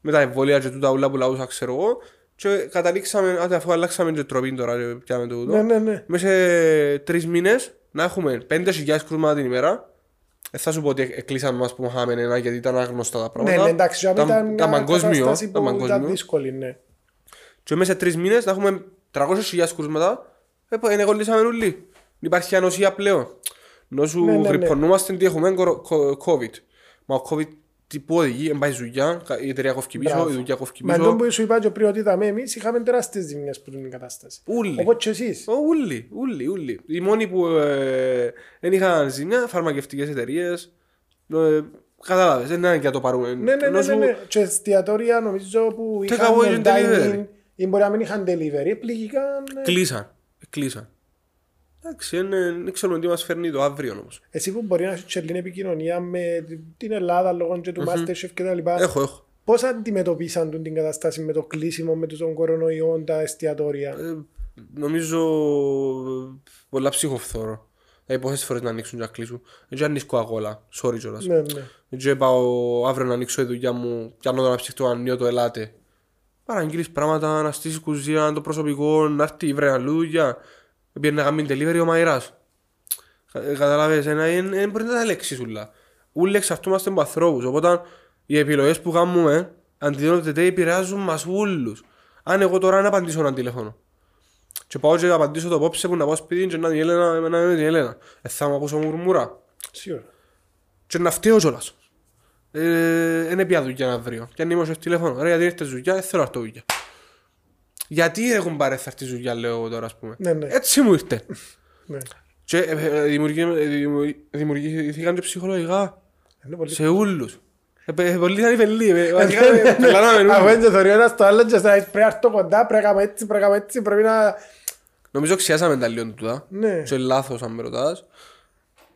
με τα εμβόλια και τούτα ούλα που λαούσα ξέρω εγώ και καταλήξαμε, άντε, αφού αλλάξαμε και τροπή τώρα και πιάμε το Ναι, τούτο ναι, ναι. μέσα σε τρεις μήνες να έχουμε 5.000 κρούσματα την ημέρα δεν θα σου πω ότι εκκλείσαμε μας που είχαμε ένα γιατί ήταν άγνωστα τα Ναι, πράγματα ναι, εντάξει, τα, ήταν μια τα παγκόσμιο, κατάσταση τα που ήταν παγκόσμιο. δύσκολη, ναι. Και μέσα σε τρεις μήνες να έχουμε 300.000 κρούσματα, ε, που είναι κολλήσαμε όλοι. Υπάρχει ανοσία πλέον. Νόσου Ναι, ναι, ναι. γρυπωνούμαστε τι έχουμε κορο- κο- COVID. Μα ο COVID τι που οδηγεί, εν πάει δουλειά, η εταιρεία κόφει πίσω, Μπράβο. η δουλειά κόφει Μα εντός πίσω. που σου είπα και πριν ότι είδαμε εμείς είχαμε τεράστιες ζημιές που την κατάσταση. Ούλοι. Όπως και εσείς. Ω, Ούλοι, ούλοι, ούλοι. Οι μόνοι που ε, δεν είχαν ζημιά, φαρμακευτικές εταιρείες. Ε, Κατάλαβες, δεν είναι για το πάρουμε. Ναι, ναι, ναι, Ενώ ναι, σου- ναι. Και εστιατόρια νομίζω που Τι είχαν κακό έγινε dining delivery. ή μπορεί να μην είχαν delivery, πληγήκαν. ε, Κλείσαν. Κλείσαν. Εντάξει, δεν δεν ξέρουμε τι μας φέρνει το αύριο όμως. Εσύ που μπορεί να έχεις και λίγη επικοινωνία με την Ελλάδα λόγω και του Masterchef και τα λοιπά. Έχω, έχω. Πώς αντιμετωπίσαν τον την κατάσταση με το κλείσιμο, με τον κορονοϊό, τα εστιατόρια; Ε, νομίζω ε, πολλά ψυχοφθόρο. Δηλαδή πόσες φορές να ανοίξουν και να κλείσουν. Δεν ξέρω αν ανοίξω αγόλα. Sorry κιόλας. Ναι, ναι. Δεν ξέρω πάω αύριο να ανοίξω η δουλειά μου και αν να ψυχτώ ανίο το ελάτε. Παραγγείλεις πράγματα, να στήσεις κουζίνα, το προσωπικό, να έρθει βρε αλλού δουλειά. Πήγαινε να κάνει delivery ο Μαϊράς. Κα- ε, Καταλαβες, ένα είναι- δεν μπορεί να τα λέξεις ούλα. Ούλοι εξαρτούμαστε από ανθρώπους, οπότε οι επιλογές που κάνουμε αντιδρούνται επηρεάζουν μας ούλους. Αν εγώ τώρα να απαντήσω έναν τηλέφωνο και πάω και να απαντήσω το απόψε που να πάω σπίτι και να την Έλενα, να είμαι την Έλενα. Ε, θα μου ακούσω μουρμούρα Σίγουρα. και να φταίω κιόλας. Ε, δεν πια δουλειά αύριο. Και αν είμαι στο τηλέφωνο, ρε γιατί ήρθες δουλειά, δεν θέλω να έρθω δουλειά. Γιατί έχουν παρέθα αυτή δουλειά, λέω εγώ τώρα, ας πούμε. Ναι, ναι. Έτσι μου ήρθε. ναι. και ε, ε, δημιουργεί- ε, δημιουργεί- δημιουργήθηκαν και ψυχολογικά Είναι πολύ σε ούλους. Ε, πε- ε, Πολλοί ήταν υπελοί. ε, βασικά, ε, πελάναμε Αφού ούλους. είναι το θωρεί ένας στο άλλο και θα πρέπει να έρθω κοντά, πρέπει να κάνουμε έτσι, πρέπει να κάνουμε έτσι, πρέπει να... Νομίζω ξιάσαμε τα λίγο τούτα. Ναι. Και λάθος αν με ρωτάς.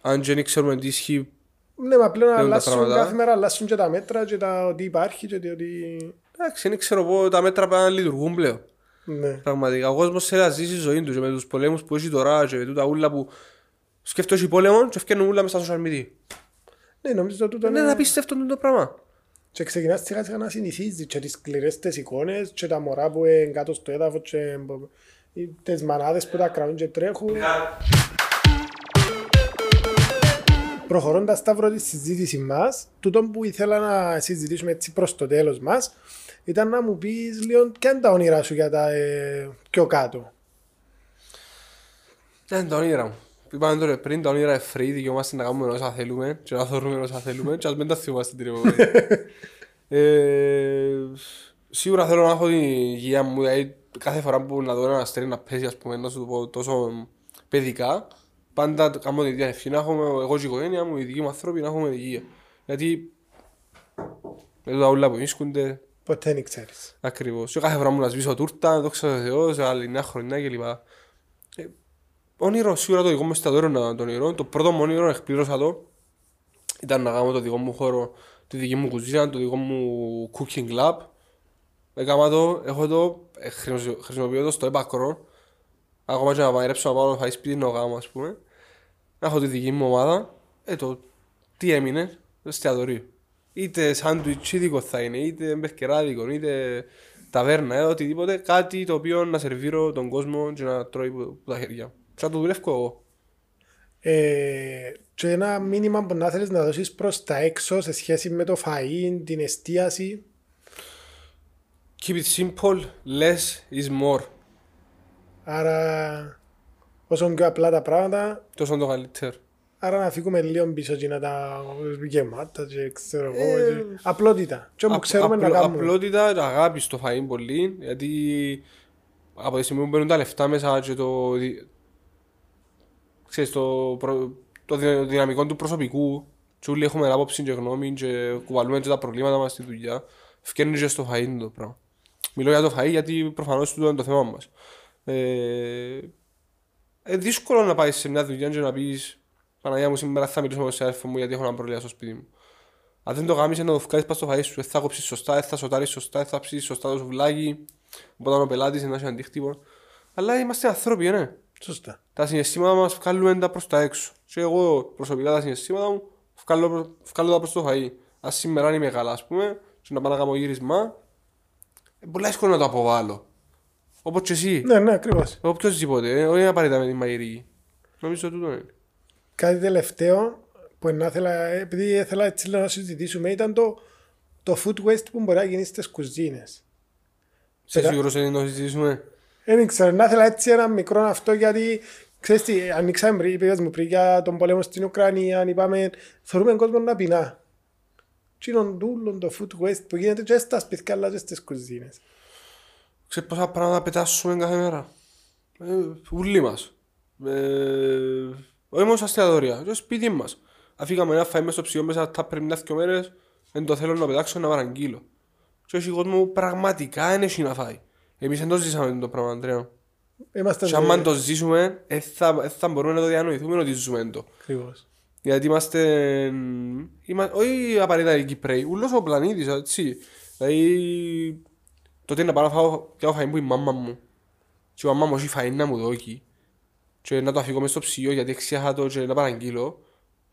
Αν και δεν ξέρουμε τι ισχύει Ναι, μα πλέον τα αλλάσουν πράγματα. κάθε μέρα, αλλάσουν και τα μέτρα και τα ότι υπάρχει και το ότι... Εντάξει, δεν ξέρω εγώ, τα μέτρα πρέπει να λειτουργούν πλέον. Ναι. Πραγματικά. Ο κόσμος θέλει να ζήσει τη ζωή του και με τους πολέμους που έχει τώρα και με τούτα ούλα που σκέφτομαι πόλεμο και φτιάχνουν ούλα μες στα social media. Ναι, νομίζω τούτο Είναι είναι... απίστευτο το πράγμα. Και ξεκινάς σιγά σιγά να συνηθίζεις και τις σκληρές τις εικόνες και τα μωρά που είναι κάτω στο έδαφος και μπο- ή τις μανάδες που τα κρατούν και τρέχουν. Προχωρώντας Σταύρο τη συζήτηση μας, τούτο που ήθελα να συζητήσουμε έτσι προς το τέλος μας, ήταν να μου πεις λίγο ποια είναι τα όνειρά σου για τα ε, πιο κάτω; Ναι, είναι τα όνειρα μου; Είπαμε τώρα πριν, τα όνειρα είναι free, δικαιούμαστε να κάνουμε όσα θέλουμε και να θεωρούμε όσα θέλουμε και ας μην τα θυμάστε την επόμενη. ε, σίγουρα θέλω να έχω την υγεία μου, δηλαδή κάθε φορά που να δω ένα αστέρι να πέσει, ας πούμε, να σου το πω τόσο παιδικά, πάντα κάνω την ίδια ευχή, να έχουμε εγώ και η οικογένεια μου, οι δικοί μου άνθρωποι, να έχουμε υγεία. Γιατί με τα ούλα που βρίσκονται, Ποτέ δεν ξέρεις. Ακριβώς. Και κάθε φορά μου να σβήσω τούρτα, δόξα τω Θεώ, σε άλλη νέα χρονιά κλπ. Ε, όνειρο, σίγουρα το δικό μου εστιατόριο να το όνειρο. Το πρώτο μου όνειρο, εκπλήρωσα το, ήταν να κάνω το δικό μου χώρο, τη δική μου κουζίνα, το δικό μου cooking lab. Έκανα το, έχω το, ε, χρησιμο- χρησιμοποιώ το στο έπακρο. Ακόμα και να μαγειρέψω να πάω να φάει σπίτι να κάνω, ας πούμε. Να έχω τη δική μου ομάδα. Ε, το τι έμεινε, το εστιατορίο. Είτε σάντουιτς ίδικο θα είναι, είτε μπερκεράδικο, είτε ταβέρνα, ε, οτιδήποτε. Κάτι το οποίο να σερβίρω τον κόσμο και να τρώει που που τα χέρια. μου. Και να το δουλεύω εγώ. Ε, και ένα μήνυμα που να θέλεις να δώσεις προς τα έξω σε σχέση με το φαΐν, την εστίαση. Keep it simple, less is more. Άρα, όσο πιο απλά τα πράγματα, Τόσο το καλύτερο. Άρα να φύγουμε λίγο πίσω και να τα γεμάτα και ξέρω εγώ. Ε, και- Απλότητα. Και όπου Απ- ξέρουμε να απλο- κάνουμε. Απλότητα, αγάπη στο φαΐν πολύ, γιατί από τη στιγμή που μπαίνουν τα λεφτά μέσα και το, δι- ξέρεις, το, προ- το δυ- δυναμικό του προσωπικού και όλοι έχουμε άποψη και γνώμη και κουβαλούμε και τα προβλήματα μας στη δουλειά φκένει και στο φαΐν το πράγμα. Μιλώ για το φαΐ γιατί προφανώς τούτο είναι το θέμα μας. Ε, ε, δύσκολο να πάεις σε μια δουλειά και να πεις Παναγία μου σήμερα θα μιλήσω με τον αδερφό μου γιατί έχω ένα πρόβλημα στο σπίτι μου. Αν δεν το κάνεις να το βγάλεις πας στο φαΐ σου, δεν θα κόψεις σωστά, δεν θα σοτάρεις σωστά, δεν θα ψήσεις σωστά το σουβλάκι, οπότε ο πελάτης δεν θα έχει αντίκτυπο. Αλλά είμαστε άνθρωποι, ναι. Σωστά. Τα συναισθήματα μας βγάλουμε τα προς τα έξω. Και εγώ προσωπικά τα συναισθήματα μου βγάλω, προ- βγάλω τα προς το φαΐ. Αν σήμερα είμαι καλά, ας πούμε, και να πάω να κάνω γύρισμα, ε, πολύ εύκολο να το αποβάλω. Όπως και εσύ. Ναι, ναι, ακριβώς. Οποιοςδήποτε, ε, όχι απαραίτητα με την μαγειρική. Νομίζω τούτο είναι. Κάτι τελευταίο που να ήθελα, επειδή ήθελα έτσι λίγο να συζητήσουμε ήταν το, το food waste που μπορεί να γίνει στις κουζίνες. Σε Πέρα- σίγουρος είναι να το συζητήσουμε. Δεν ξέρω, να ήθελα έτσι ένα μικρό αυτό γιατί ξέρεις τι, ανοίξαμε πριν, είπες μου πριν για τον πόλεμο στην Ουκρανία, είπαμε, θεωρούμε κόσμο να πεινά. Τι είναι τούλο το food waste που γίνεται και στα σπιτικά αλλά και στις κουζίνες. Ξέρεις πόσα πράγματα πετάσουμε κάθε μέρα; Ε, ούλοι μας. Ε, όχι μόνο στα εστιατόρια, και στο σπίτι μας. αφήκαμε ένα φαΐ μες στο ψυγείο μέσα τα πριν μια-δυο μέρες, δεν το θέλω να πετάξω να παραγγείλω. Και όχι κόσμο μου πραγματικά είναι έχει να φάει. Εμείς δεν το ζήσαμε το πράγμα, Αντρέα. Είμαστε Και άμα το ζήσουμε, δεν θα, δεν θα μπορούμε να το διανοηθούμε ότι ζούμε το. Ακριβώς. Γιατί είμαστε, είμα, όχι απαραίτητα οι Κυπρέοι, ούλος ο πλανήτης, έτσι. Δηλαδή, τότε να πάω να φάω πιο φαΐν που η μάμα μου. Και η μάμα μου έχει φαΐν να μου δώσει. Και να το αφήγω μες στο ψυγείο γιατί εξιάχα το και να παραγγείλω.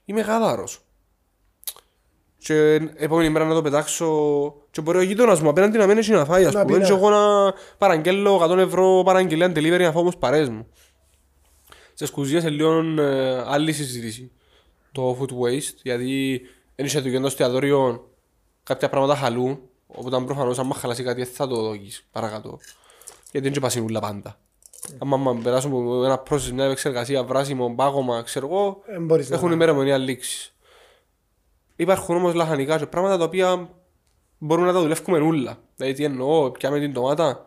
Είμαι γάδαρος. Και επόμενη μέρα να το πετάξω και μπορεί ο γείτονας μου απέναντι να μην έχει να φάει ας Να πούμε πει, και ναι. εγώ να παραγγέλω 100 ευρώ παραγγελία delivery να φάω όμως παρέες μου. Στις κουζίνες είναι λίγο ε, άλλη συζήτηση το food waste γιατί δεν είσαι δουλειά στο εστιατόριο κάποια πράγματα χαλούν οπότε προφανώς άμα χαλάσει κάτι δεν θα το δώκεις παρακάτω γιατί δεν είναι πασινούλα πάντα. Άμα άμα περάσουν από ένα process, μια επεξεργασία, βράσιμο, πάγωμα, ξέρω εγώ, Δεν μπορείς να έχουν ημερομηνία λήξης. Υπάρχουν όμως λαχανικά και πράγματα τα οποία μπορούμε να τα δουλεύουμε όλα. Δηλαδή τι εννοώ, πιάμε την ντομάτα,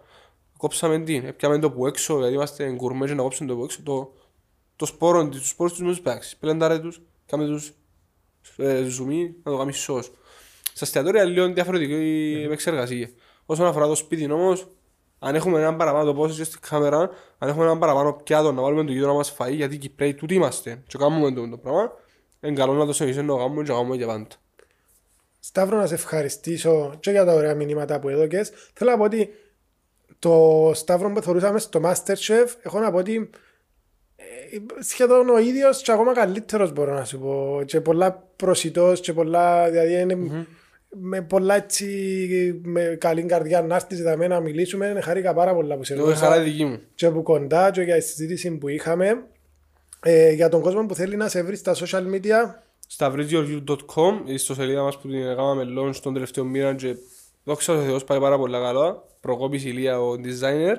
κόψαμε την, πιάμε το που έξω, γιατί είμαστε γκουρμέ και να κόψουμε το που έξω, το, το σπόρο, τους σπόρους τους με τους παίξεις. Πελεντάρε τους, κάμε τους ε, ζουμί, να το κάνεις σως. Στα εστιατόρια λίγο είναι διαφορετική η επεξεργασία. Όσον αφορά το σπίτι όμως, αν έχουμε έναν παραπάνω το πόσο και στην κάμερα, αν έχουμε έναν παραπάνω πιάτο να βάλουμε το γείτονα μας φαΐ, γιατί οι Κυπρέοι τούτοι είμαστε και κάνουμε το, το πράγμα, είναι καλό να το σεβίσουμε να το κάνουμε και να κάνουμε και πάντα. Σταύρο να σε ευχαριστήσω και για τα ωραία μηνύματα που έδωκες. Θέλω να πω ότι το Σταύρο που θεωρούσαμε στο Masterchef έχω να πω ότι ε, σχεδόν ο ίδιος και ακόμα καλύτερος μπορώ να σου πω και πολλά προσιτός και πολλά δηλαδή είναι με πολλά έτσι με καλή καρδιά να έρθεις εδώ να μιλήσουμε. Χαρήκα πάρα πολλά που σε Εγώ η χαρά είναι δική μου. και από κοντά και για τη συζήτηση που είχαμε. Ε, για τον κόσμο που θέλει να σε βρει στα social media. Stavrisgeorgiou.com η ιστοσελίδα μας που την έκαναμε launch τον τελευταίο μήνα και δόξα τω Θεώς πάει πάρα πολλά καλά. Προκόπης Ηλία ο designer.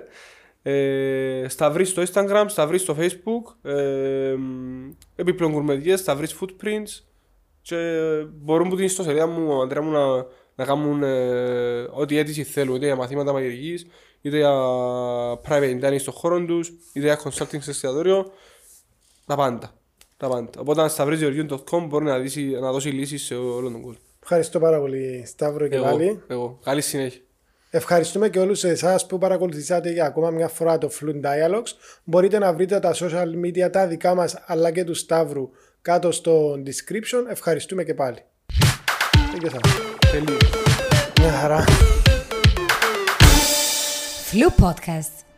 Ε, Σταυρί στο Instagram, Σταυρί στο Facebook ε, επιπλέον κουρμεδιές, Σταυρί footprints και μπορούν που την ιστοσελίδα μου, ο Αντρέα μου να, να κάνουν ε, ό,τι αίτηση θέλουν είτε για μαθήματα μαγειρικής είτε για private dining στον χώρο τους είτε για consulting σε εστιατόριο τα πάντα. Τα πάντα. Οπότε αν σταυρίζεωργιούν.com μπορεί να, δώσει, να δώσει λύσεις σε όλον τον κόσμο. Ευχαριστώ πάρα πολύ Σταύρο και πάλι. Εγώ, εγώ. Καλή συνέχεια. Ευχαριστούμε και όλους εσάς που παρακολουθήσατε για ακόμα μια φορά το Fluent Dialogues. Μπορείτε να βρείτε τα social media τα δικά μας αλλά και του Σταύρου κάτω στο description. Ευχαριστούμε και πάλι. Τέλειωσα. Τελείω. Μια χαρά. Flu Podcast.